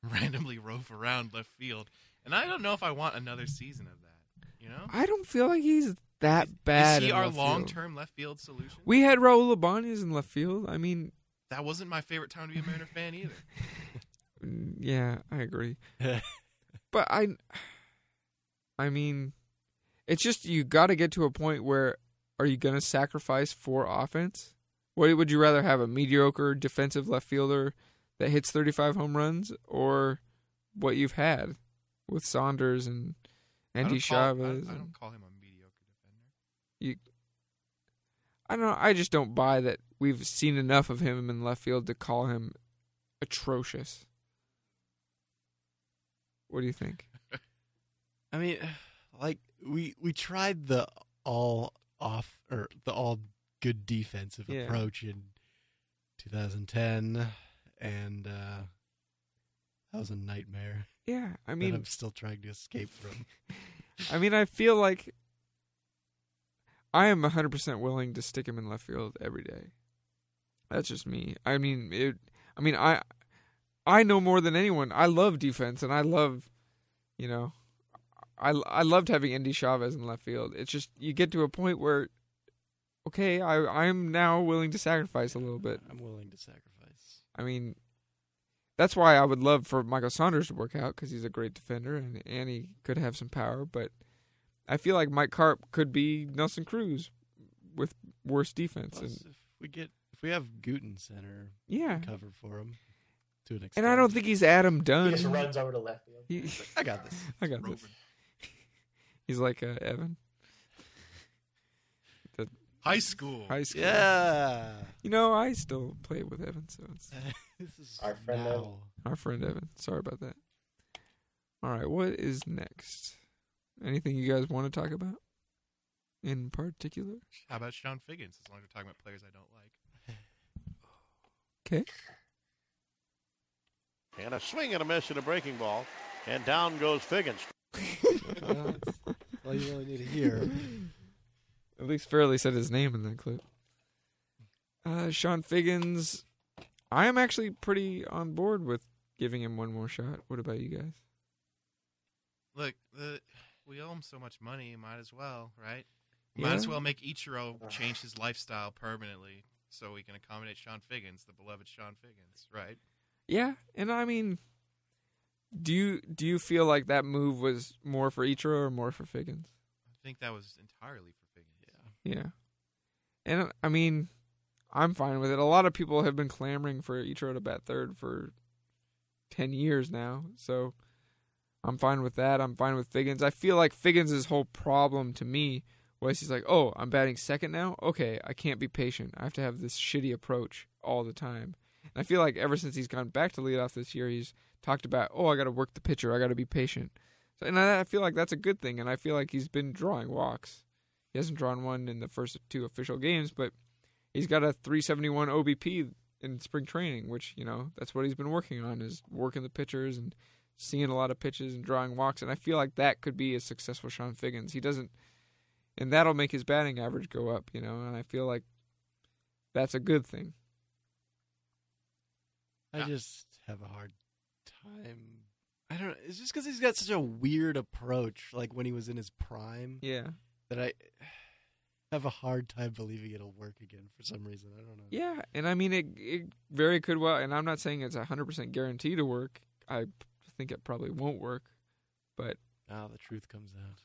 randomly rove around left field, and I don't know if I want another season of that. You know, I don't feel like he's that bad. is he our long-term left field solution? We had Raul Ibanez in left field. I mean, that wasn't my favorite time to be a Mariner fan either. Yeah, I agree. but I, I mean, it's just you got to get to a point where are you going to sacrifice for offense? What would you rather have a mediocre defensive left fielder that hits 35 home runs, or what you've had with Saunders and Andy don't call- I- Chavez? I, don't call him a mediocre defender. you I don't know, I just don't buy that we've seen enough of him in left field to call him atrocious. What do you think? I mean, like we we tried the all off or the all good defensive Yeah. approach in 2010, and uh, that was a nightmare. Yeah, I mean I'm still trying to escape from. I mean I feel like I am 100% willing to stick him in left field every day. That's just me. I mean it I mean I I know more than anyone. I love defense and I love you know I I loved having Endy Chavez in left field. It's just you get to a point where okay, I I'm now willing to sacrifice a little bit. I'm willing to sacrifice. I mean, that's why I would love for Michael Saunders to work out because he's a great defender and and he could have some power. But I feel like Mike Carp could be Nelson Cruz with worse defense. Plus, And if we get if we have Guten center yeah, cover for him to an extent, and I don't think he's Adam He Dunn. just runs over to left field. He- I got this. I got this. He's like uh, Evan. The High school. high school. Yeah. You know, I still play with Evan, so it's this is Our friend now. our friend Evan. Sorry about that. All right, what is next? Anything you guys want to talk about in particular? How about Chone Figgins? As long as we're talking about players I don't like. Okay. And a swing and a miss and a breaking ball. And down goes Figgins. Well, that's all you really need to hear. At least Fairly said his name in that clip. Uh, Chone Figgins, I am actually pretty on board with giving him one more shot. What about you guys? Look, the, we owe him so much money. Might as well, right? Might as well make Ichiro change his lifestyle permanently so we can accommodate Chone Figgins, the beloved Chone Figgins, right? Yeah, and I mean, do you do you feel like that move was more for Ichiro or more for Figgins? I think that was entirely for Figgins. Yeah, and uh, I mean, I'm fine with it. A lot of people have been clamoring for Ichiro to bat third for ten years now, so I'm fine with that. I'm fine with Figgins. I feel like Figgins' whole problem to me was he's like, "Oh, I'm batting second now. Okay, I can't be patient. I have to have this shitty approach all the time." And I feel like ever since he's gone back to leadoff this year, he's talked about, "Oh, I got to work the pitcher. I got to be patient." So, and I feel like that's a good thing. And I feel like he's been drawing walks. He hasn't drawn one in the first two official games, but he's got a 371 OBP in spring training, which you know that's what he's been working on is working the pitchers and seeing a lot of pitches and drawing walks. And I feel like that could be a successful Chone Figgins. He doesn't, and that'll make his batting average go up, you know. And I feel like that's a good thing. I Yeah. just have a hard time. I don't know. It's just because he's got such a weird approach, like when he was in his prime, Yeah. That I have a hard time believing it'll work again for some reason. I don't know. Yeah, and I mean it. It very could well, and I'm not saying it's a hundred percent guarantee to work. I think it probably won't work, but Now the truth comes out.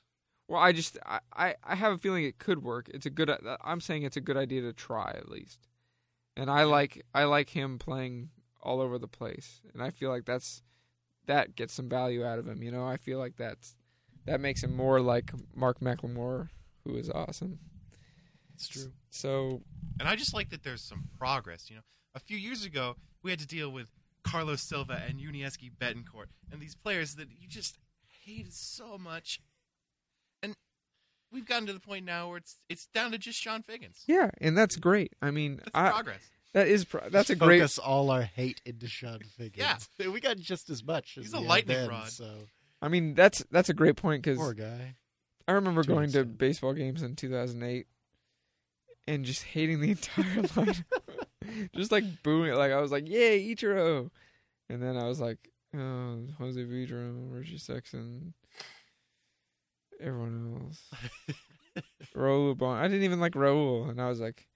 well, I just I, I I have a feeling it could work. It's a good. Uh, I'm saying it's a good idea to try at least, and I like I like him playing all over the place, and I feel like that's that gets some value out of him. You know, I feel like that's that makes him more like Mark McLemore, who is awesome. It's true. So And I just like that there's some progress. You know, a few years ago we had to deal with Carlos Silva and Yuniesky Betancourt, and these players that you just hated so much. And we've gotten to the point now where it's it's down to just Chone Figgins. yeah, and that's great. I mean, That's I, progress. that is pro- that's a great Focus all our hate into Chone Figgins. Yeah. we got just as much. As He's a lightning then, rod. So I mean, that's that's a great point because poor guy. I remember To an going to baseball games in 2008 and just hating the entire line, just like booing. Like I was like, "Yay, Ichiro!" And then I was like, "Oh, Jose Vidro, Richie Sexson, everyone else, Raul Bon." I didn't even like Raul, and I was like,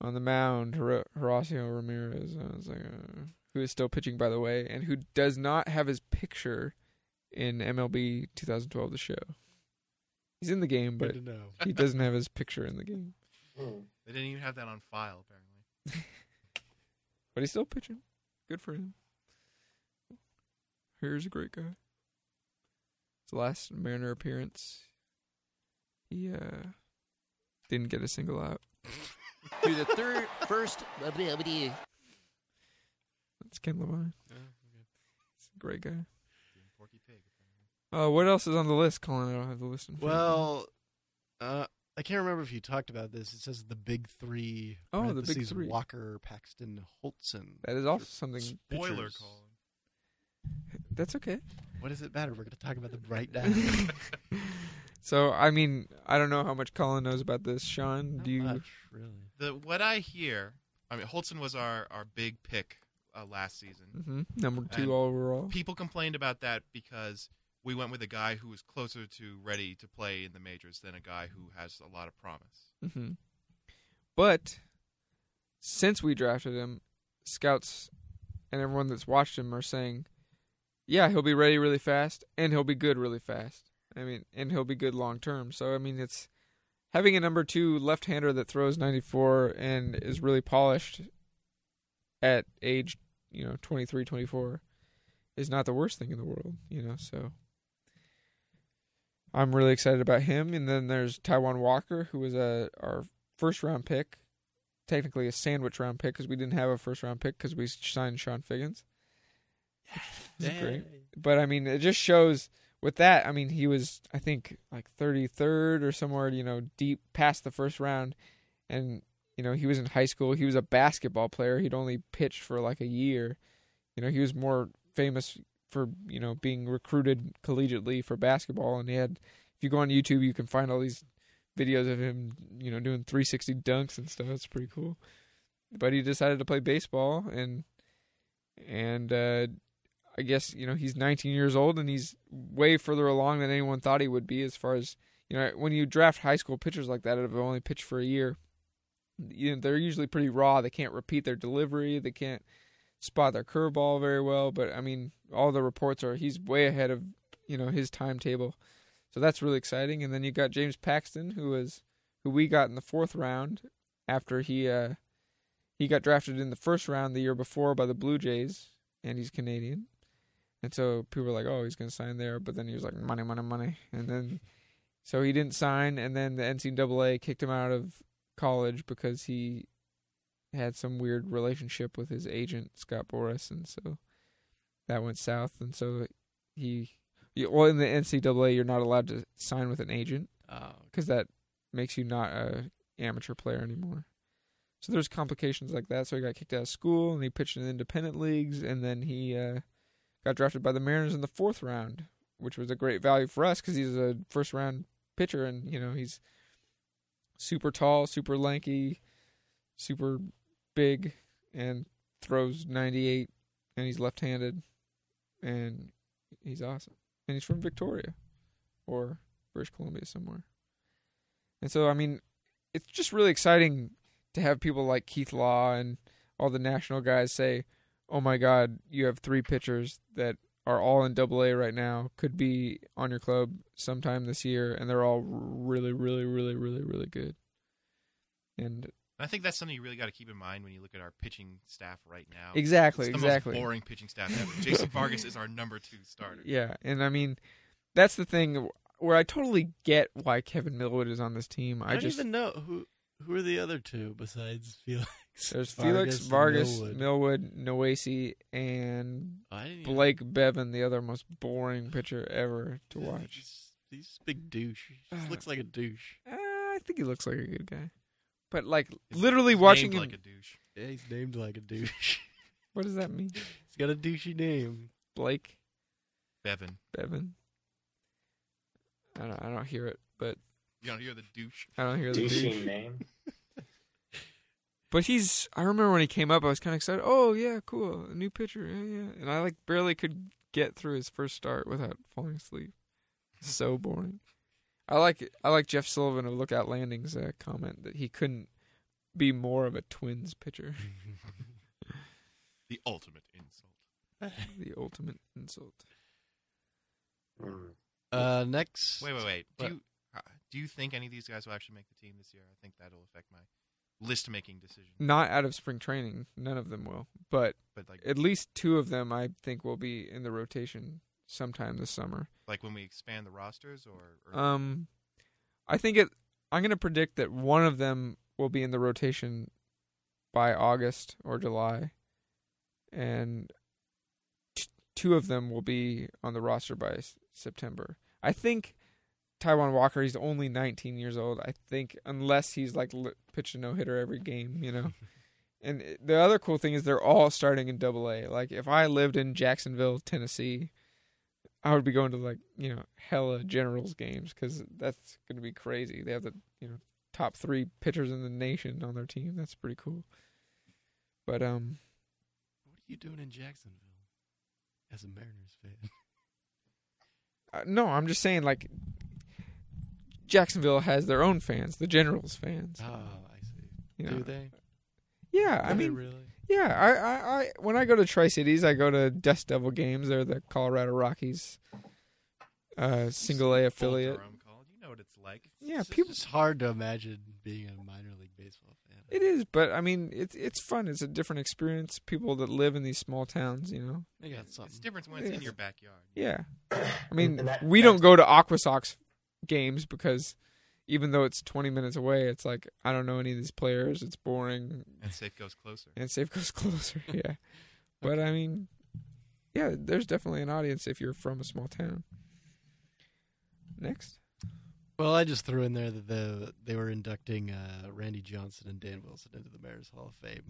on the mound, Hor- Horacio Ramirez. I was like, uh, who is still pitching, by the way, and who does not have his picture in MLB 2012, the show. He's in the game, but Good he doesn't have his picture in the game. Hmm. They didn't even have that on file apparently. But he's still pitching. Good for him. Here's a great guy. His last Mariner appearance, he uh didn't get a single out. to the third, first. That's Ken Levine. He's a great guy. Porky Pig. Uh, what else is on the list, Colin? I don't have the list in front of me. Well, uh, I can't remember if you talked about this. It says the big three. Oh, the big three. Walker, Paxton, Hultzen. that is also something. Spoiler Pitchers. call. That's okay. What does it matter? We're going to talk about them right now. So, I mean, I don't know how much Colin knows about this. Sean, Not do you? much, really. The what I hear, I mean, Hultzen was our our big pick uh, last season. hmm Number two And overall. People complained about that because we went with a guy who was closer to ready to play in the majors than a guy who has a lot of promise. hmm But since we drafted him, scouts and everyone that's watched him are saying, yeah, he'll be ready really fast and he'll be good really fast. I mean, and he'll be good long term. So, I mean, it's having a number two left hander that throws 94 and is really polished at age, you know, 23, 24 is not the worst thing in the world, you know, so. I'm really excited about him. And then there's Taijuan Walker, who was a our first round pick, technically a sandwich round pick because we didn't have a first round pick because we signed Chone Figgins. Is great. But I mean, it just shows with that. I mean, he was I think like 33rd or somewhere, you know, deep past the first round, and you know he was in high school. He was a basketball player. He'd only pitched for like a year. You know, he was more famous for you know being recruited collegiately for basketball, and he had. If you go on YouTube, you can find all these videos of him, you know, doing 360 dunks and stuff. It's pretty cool. But he decided to play baseball, and and uh, I guess you know he's 19 years old, and he's way further along than anyone thought he would be. As far as you know, when you draft high school pitchers like that that have only pitched for a year, you know, they're usually pretty raw. They can't repeat their delivery. They can't spot their curveball very well. But I mean, all the reports are he's way ahead of you know his timetable. So that's really exciting. And then you got James Paxton, who was who we got in the fourth round after he uh he got drafted in the first round the year before by the Blue Jays, and he's Canadian. And so people were like, "Oh, he's going to sign there," but then he was like, "Money, money, money," and then so he didn't sign. And then the NCAA kicked him out of college because he had some weird relationship with his agent Scott Boras, and so that went south. And so he, well, in the NCAA, you're not allowed to sign with an agent Oh, because that makes you not a amateur player anymore. So there's complications like that. So he got kicked out of school and he pitched in independent leagues, and then he uh, got drafted by the Mariners in the fourth round, which was a great value for us because he's a first round pitcher, and you know he's super tall, super lanky, super big, and throws 98, and he's left-handed, and he's awesome. And he's from Victoria or British Columbia somewhere. And so, I mean, it's just really exciting to have people like Keith Law and all the national guys say, "Oh my God, you have three pitchers that are all in Double A right now, could be on your club sometime this year, and they're all really, really, really, really, really good." And I think that's something you really got to keep in mind when you look at our pitching staff right now. Exactly, It's the exactly. most boring pitching staff ever. Jason Vargas is our number two starter. Yeah, and I mean, that's the thing where I totally get why Kevin Millwood is on this team. I, I, don't just even know who who are the other two besides Felix. there's Felix Vargas, Millwood. Millwood, Noesi, and I didn't even- Blake Beavan, the other most boring pitcher ever to watch. He's, he's a big douche. He just looks like a douche. Uh, I think he looks like a good guy, but like He's- literally he's watching named him. like a douche. Yeah, he's named like a douche. what does that mean? he's got a douchey name. Blake Beavan. Beavan. I don't. I don't hear it, but You don't hear the douche. I don't hear the douche. Douchey name. But he's. I remember when he came up, I was kind of excited. Oh yeah, cool, a new pitcher. Yeah, yeah. And I like barely could get through his first start without falling asleep. So boring. I like. I like Jeff Sullivan of Lookout Landing's uh, comment that he couldn't be more of a Twins pitcher. The ultimate insult. the ultimate insult. Uh, next. Wait, wait, wait. Do What? you uh, do you think any of these guys will actually make the team this year? I think that'll affect my list making decision. Not out of spring training. None of them will. But But like, at least two of them, I think, will be in the rotation sometime this summer. like when we expand the rosters, or, or Um, I think it. I'm going to predict that one of them will be in the rotation by August or July, and t- two of them will be on the roster by s- September. I think Taijuan Walker. He's only 19 years old. I think unless he's like li- pitched a no hitter every game, you know. and the other cool thing is they're all starting in Double A. Like if I lived in Jacksonville, Tennessee, I would be going to like you know hella Generals games because that's going to be crazy. They have the you know top three pitchers in the nation on their team. That's pretty cool. But um, What are you doing in Jacksonville as a Mariners fan? uh, no, I'm just saying like Jacksonville has their own fans, the Generals fans. oh, I see. you Do know. they? Yeah, I mean, really? yeah, I, I, I when I go to Tri Cities, I go to Dust Devil games. They're the Colorado Rockies uh, single A affiliate. You know what it's like. Yeah, It's people. It's hard to imagine being a minor league baseball fan. It is, but I mean, it's it's fun. It's a different experience. People that live in these small towns, you know. They got It's different when it's in your backyard. Yeah, I mean, that- we don't go to Aqua Sox games because even though it's 20 minutes away, it's like I don't know any of these players. It's boring, And safe goes closer. and safe goes closer. Yeah, but I mean, yeah, there's definitely an audience if you're from a small town. Next, Well, I just threw in there that the they were inducting uh, Randy Johnson and Dan Wilson into the Mariners Hall of Fame.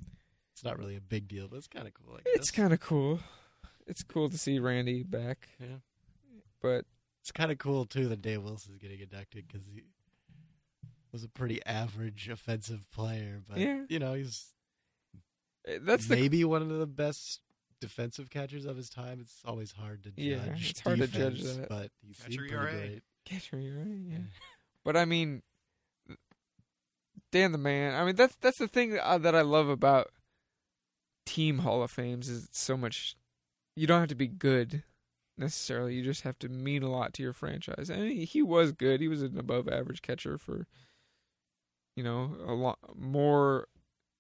It's not really a big deal, but it's kind of cool. I it's kind of cool. It's cool to see Randy back, yeah. but It's kind of cool too that Dan Wilson's getting inducted because he was a pretty average offensive player, but Yeah. you know he's uh, that's the maybe one of the best defensive catchers of his time. It's always hard to judge. Yeah, it's hard to judge that. but he Catcher seemed ERA. pretty great. catcher, you're right. Yeah. But I mean, Dan the man. I mean, that's that's the thing uh, that I love about team Hall of Fames is it's so much. You don't have to be good necessarily. You just have to mean a lot to your franchise. And he, he was good. He was an above average catcher for, you know, a lot more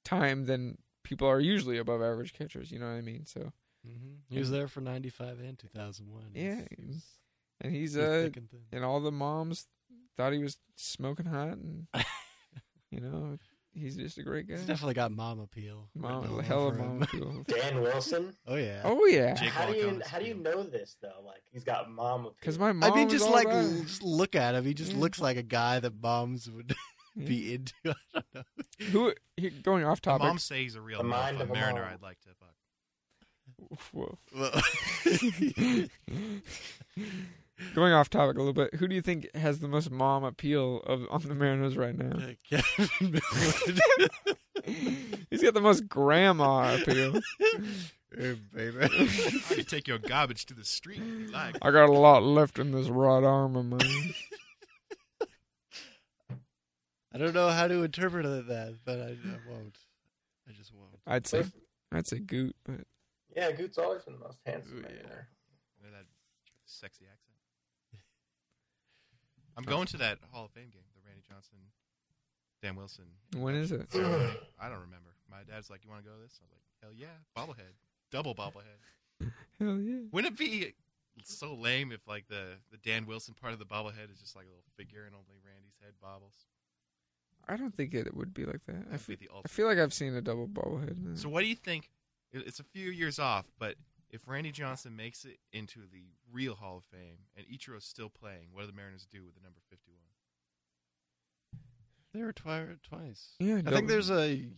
time than people are usually above average catchers. You know what I mean? So, hmm He was there for '95 and 2001. Yeah, He's- he was and he's through uh, and and all the moms thought he was smoking hot, and you know, he's just a great guy. He's definitely got mom appeal. Mom, hell of over mom appeal. Dan Wilson. oh yeah. Oh yeah, Jake how do you Wallicon's how do you know this though? Like he's got mom appeal. because my mom. I mean, just like about just look at him. He just Yeah. looks like a guy that moms would Yeah. Be into. I don't know. who he, going off The topic. Mom say he's a real The mind of a Mariner. mom. I'd like to fuck. Whoa. Going off topic a little bit. Who do you think has the most mom appeal of on the Mariners right now? uh, Kevin He's got the most grandma appeal. Hey, baby. I can take your garbage to the street if you like. I got a lot left in this right arm of mine. I don't know how to interpret that, but I, I won't. I just won't. I'd say I'd say Goot, but Yeah, Goot's always been the most handsome Ooh, man yeah. there. With that sexy accent. I'm going to that Hall of Fame game, the Randy Johnson, Dan Wilson. when is it? I don't remember. My dad's like, "You want to go to this?" I was like, "Hell yeah, bobblehead, double bobblehead." Hell yeah. Wouldn't it be so lame if like the the Dan Wilson part of the bobblehead is just like a little figure and only Randy's head bobbles? I don't think it would be like that. I That'd be feel, the I feel like I've seen a double bobblehead. So what do you think? It's a few years off, but if Randy Johnson makes it into the real Hall of Fame and Ichiro's still playing, what do the Mariners do with the number fifty-one? They retired twice. Yeah, I don't- think there's a.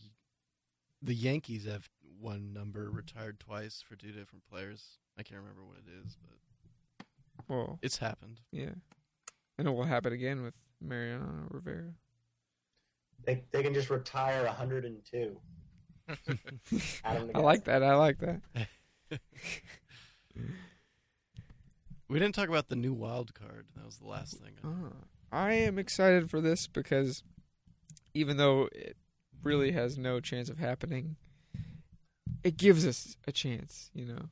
The Yankees have one number retired twice for two different players. I can't remember what it is, but Well, it's happened. yeah, and it will happen again with Mariano Rivera. They they can just retire 102. I like that. I like that. We didn't talk about the new wild card. That was the last thing. Ah, I am excited for this because even though it really has no chance of happening, it gives us a chance. You know,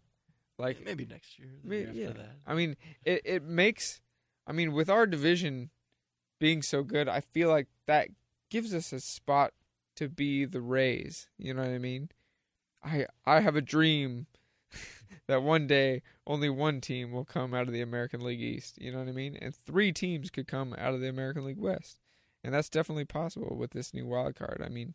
like Maybe next year. The May- year after yeah. that. I mean, it it makes. I mean, with our division being so good, I feel like that gives us a spot to be the Rays. You know what I mean? I I have a dream that one day only one team will come out of the American League East. You know what I mean? And three teams could come out of the American League West, and that's definitely possible with this new wild card. I mean,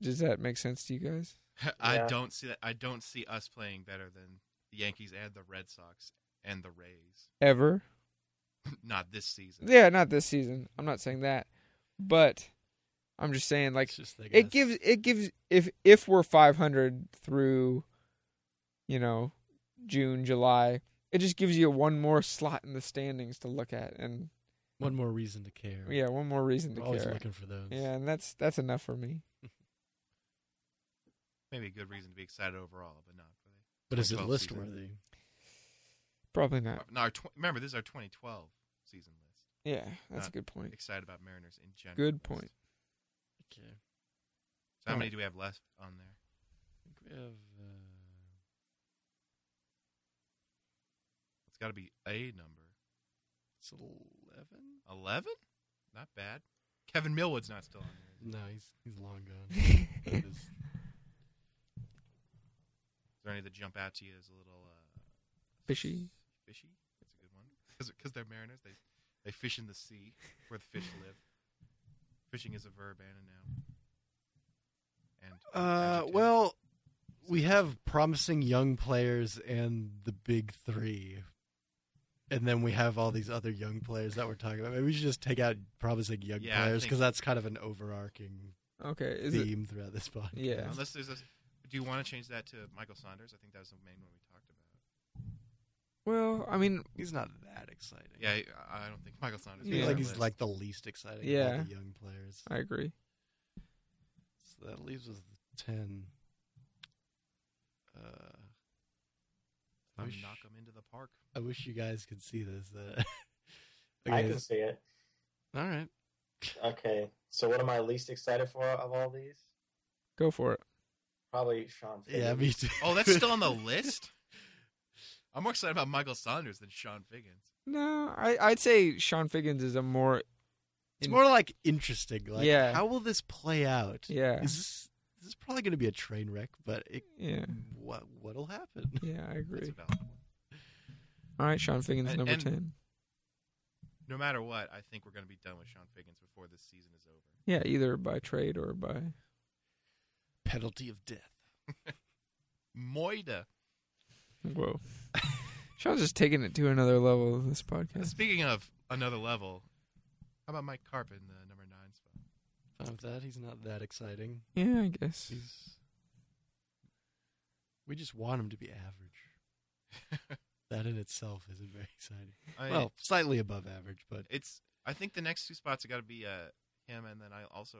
does that make sense to you guys? I Yeah. don't see that. I don't see us playing better than the Yankees and the Red Sox and the Rays. Ever? Not this season. Yeah, not this season. I'm not saying that, but I'm just saying like just, it gives it gives if if we're 500 through, you know, June July, it just gives you one more slot in the standings to look at, and one more reason to care. yeah, one more reason to We're always care. looking for those. Yeah, and that's that's enough for me. Maybe a good reason to be excited overall, but not for the. But is it list season. worthy? Probably not. No, tw- remember this is our 2012 season list. Yeah, that's a good point. Excited about Mariners in general. Good point. Okay. So how many do we have left on there? I think we have. Uh, It's got to be a number. it's eleven. 11? Not bad. Kevin Millwood's not still on there. No, he's he's long gone. It is- Is there any that jump out to you as a little uh, Fishy. Fishy? That's a good one. Because they're mariners, they they fish in the sea where the fish live. Fishing is a verb and a noun. And uh, adjective. well, we have promising young players and the big three, and then we have all these other young players that we're talking about. Maybe we should just take out promising young Yeah, players because that's kind of an overarching Okay, is it? theme throughout this podcast. Yeah. unless there's a. Do you want to change that to Michael Saunders? I think that was the main one we talked about. Well, I mean, he's not that exciting. Yeah, I, I don't think Michael Saunders. I feel Yeah. like he's list. like the least exciting of Yeah. all the young players. I agree. So that leaves us ten. Uh, I Time wish, knock him into the park. I wish you guys could see this. Uh, I okay, can see it. all right. Okay, so what am I least excited for of all these? Go for it. Probably Sean. Yeah, me too. Oh, that's still on the list. I'm more excited about Michael Saunders than Chone Figgins. No, I I'd say Chone Figgins is a more It's in- more like interesting. Like, Yeah. how will this play out? yeah Is this this is probably going to be a train wreck? But it, yeah what what'll happen? yeah I That's agree. a valid point. All right, Chone Figgins And- number and- ten. No matter what, I think we're going to be done with Chone Figgins before this season is over. Yeah, either by trade or by Penalty of death. Moida. Whoa. Sean's just taking it to another level of this podcast. Speaking of another level, how about Mike Carp in the number nine spot? Fine with that. He's not that exciting. Yeah, I guess. He's. We just want him to be average. that in itself isn't very exciting. I, Well, slightly above average, but it's. I think the next two spots have got to be uh, him, and then I also.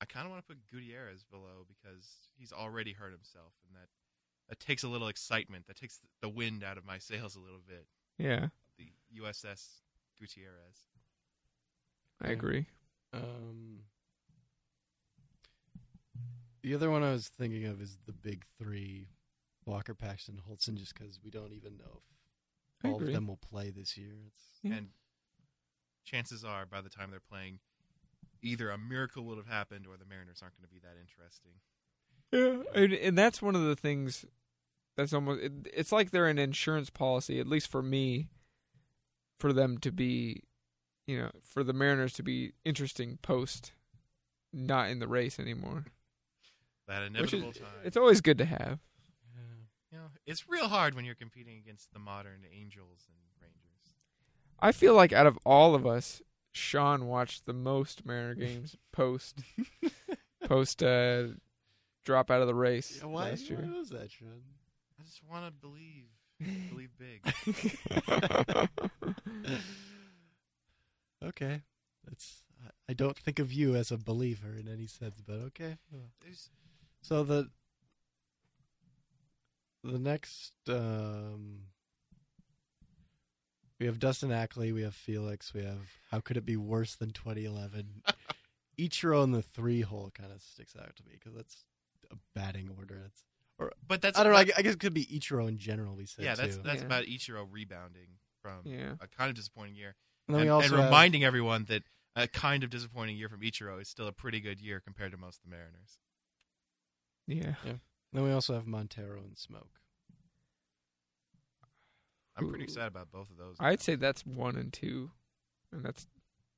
I kind of want to put Gutierrez below because he's already hurt himself, and that that takes a little excitement. That takes the wind out of my sails a little bit. Yeah, The USS Gutierrez. I agree. Um, the other one I was thinking of is the big three: Walker, Paxton, Hultzen. Just because we don't even know I if all agree. of them will play this year. It's Yeah. And chances are, by the time they're playing, either a miracle would have happened or the Mariners aren't going to be that interesting. Yeah, and, and that's one of the things that's almost it, it's like they're an insurance policy, at least for me, for them to be, you know, for the Mariners to be interesting post, not in the race anymore. That Which is, inevitable time. it's always good to have. you know, it's real hard when you're competing against the modern Angels and Rangers. I feel like out of all of us, Sean watched the most Mariner games post post uh, drop out of the race Yeah, why, last year. why was that, Sean? I just want to believe, believe big. Okay, that's. I- I don't think of you as a believer in any sense, but okay. There's So the the next um, we have Dustin Ackley, we have Felix, we have how could it be worse than 2011? Ichiro in the three hole kind of sticks out to me because that's a batting order. That's or But that's I don't know. I, I guess it could be Ichiro in general. We said yeah, that's too. that's Yeah. about Ichiro rebounding from Yeah. a kind of disappointing year, And then and, we also and have- reminding everyone that a kind of disappointing year from Ichiro is still a pretty good year compared to most of the Mariners. Yeah. Then we also have Montero and Smoak. I'm pretty Ooh. excited about both of those. I'd say that's one and two, and that's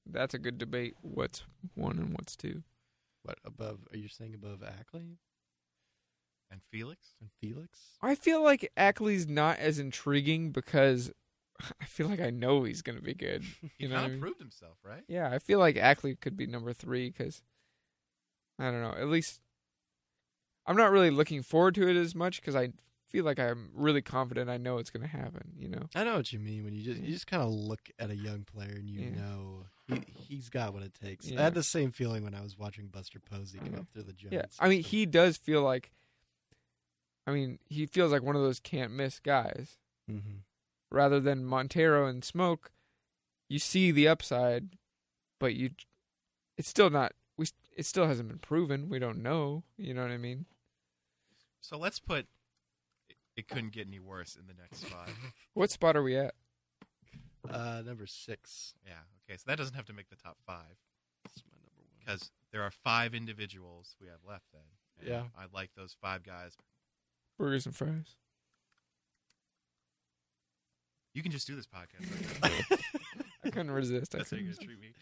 that's a good debate. What's one and what's two? What above? Are you saying above Ackley and Felix. and Felix? I feel like Ackley's not as intriguing because I feel like I know he's going to be good. He You know kind what I of mean? proved himself, right? Yeah, I feel like Ackley could be number three because I don't know. At least I'm not really looking forward to it as much because I feel like I'm really confident I know it's going to happen. You know? I know what you mean when you just you just kind of look at a young player and you Yeah. know he, he's got what it takes. I had the same feeling when I was watching Buster Posey come Yeah. up through the Giants. Yeah, I mean system. he does feel like. I mean, he feels like one of those can't miss guys. Mhm. rather than Montero and Smoak, you see the upside, but you it's still not we it still hasn't been proven. We don't know. You know what I mean? So let's put it, it couldn't get any worse in the next five. What spot are we at? uh, number six. yeah. Okay. So that doesn't have to make the top five That's my number one. because there are five individuals we have left. Then. And Yeah. I like those five guys. Burgers and fries. You can just do this podcast. I couldn't resist. I That's how you're couldn't. gonna treat me.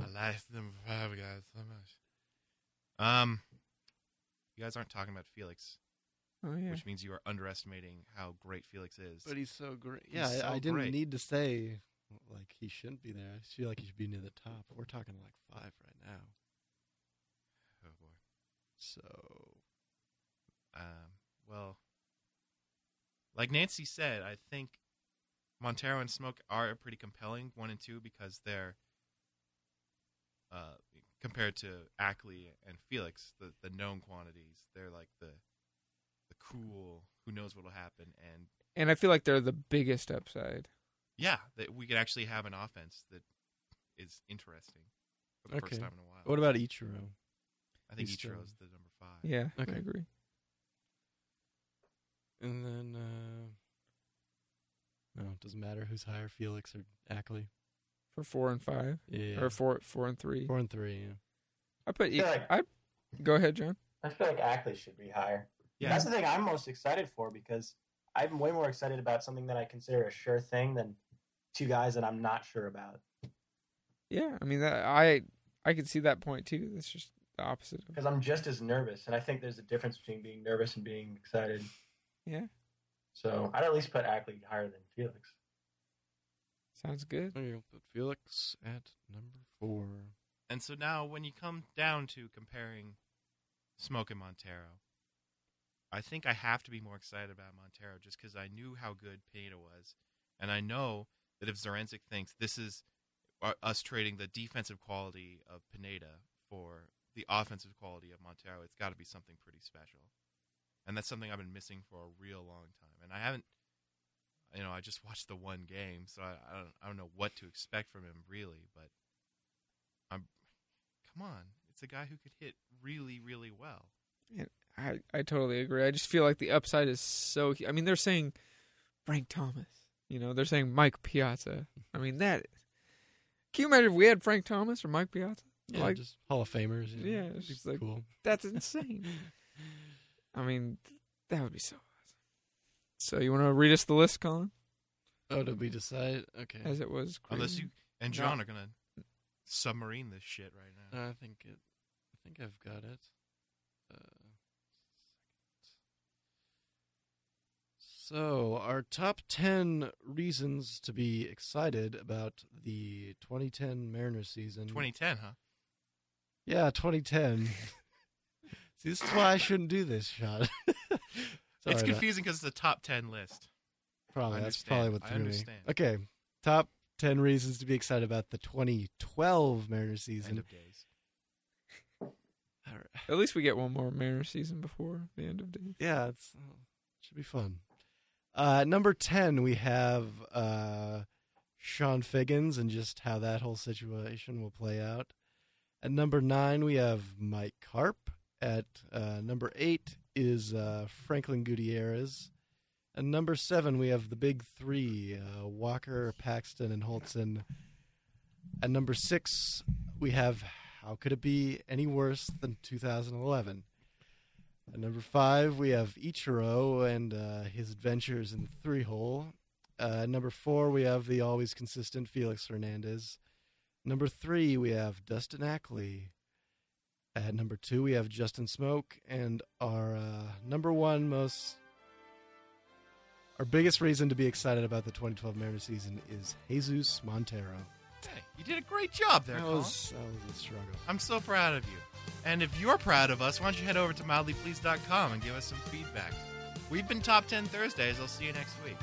I like them five guys so much. Um, you guys aren't talking about Felix, Oh yeah. which means you are underestimating how great Felix is. But he's so great. He's Yeah, I- so I, didn't great. need to say like he shouldn't be there. I just feel like he should be near the top. We're talking like five right now. oh boy. So Um, well, like Nancy said, I think Montero and Smoak are pretty compelling, one and two, because they're uh, compared to Ackley and Felix, the the known quantities. They're like the the cool, who knows what'll happen, and And I feel like they're the biggest upside. yeah, that we could actually have an offense that is interesting for the Okay. first time in a while. what about Ichiro? I think he's still- Ichiro's the number five. Yeah, Okay. I agree. And then uh no, it doesn't matter who's higher, Felix or Ackley. For four and five, Yeah, or four four and three. four and three. Yeah. I put. I like- I go ahead, John. I feel like Ackley should be higher. Yeah. That's the thing I'm most excited for because I'm way more excited about something that I consider a sure thing than two guys that I'm not sure about. Yeah, I mean, that, I I could see that point too. It's just the opposite. Because I'm just as nervous, and I think there's a difference between being nervous and being excited. Yeah, So I'd at least put Ackley higher than Felix. sounds good. Okay, we'll put Felix at number four. And so now, when you come down to comparing Smoak and Montero, I think I have to be more excited about Montero just because I knew how good Pineda was, and I know that if Zduriencik thinks this is uh, us trading the defensive quality of Pineda for the offensive quality of Montero, it's got to be something pretty special. And that's something I've been missing for a real long time. And I haven't, you know, I just watched the one game, so I, I don't, I don't know what to expect from him really. But I'm, come on, it's a guy who could hit really, really well. I, I totally agree. I just feel like the upside is so. I mean, they're saying Frank Thomas. You know, they're saying Mike Piazza. I mean, that. Can you imagine if we had Frank Thomas or Mike Piazza? Yeah, like, just Hall of Famers. you know, yeah, it'd it's just like cool. that's insane. I mean, that would be so awesome. So you want to read us the list, Colin, Oh, did we decide? Okay. as it was? Unless you and No. John are gonna submarine this shit right now. I think it. I think I've got it. Uh, so, our top ten reasons to be excited about the 2010 Mariners season. 2010, huh? Yeah, 2010. See, this is why I shouldn't do this, Sean. It's confusing because it's a top 10 list. Probably that's probably what I threw me. Okay, top ten reasons to be excited about the 2012 Mariners season. End of days. All right. At least we get one more Mariners season before the end of days. Yeah, it's uh, should be fun. Uh, number ten, we have uh, Chone Figgins and just how that whole situation will play out. At number nine, we have Mike Carp. At uh, number eight is uh, Franklin Gutierrez. At number seven, we have the big three: uh, Walker, Paxton, and Hultzen. At number six, we have how could it be any worse than 2011? At number five, we have Ichiro and uh, his adventures in the three hole. Uh, number four, we have the always consistent Felix Hernandez. Number three, we have Dustin Ackley. At number two, we have Justin Smoak. And our uh, number one most. Our biggest reason to be excited about the 2012 Mariners season is Jesus Montero. Hey, you did a great job there, That Colin. was, that was a struggle. I'm so proud of you. And if you're proud of us, why don't you head over to mildlypleased.com and give us some feedback. We've been Top 10 Thursdays. I'll see you next week.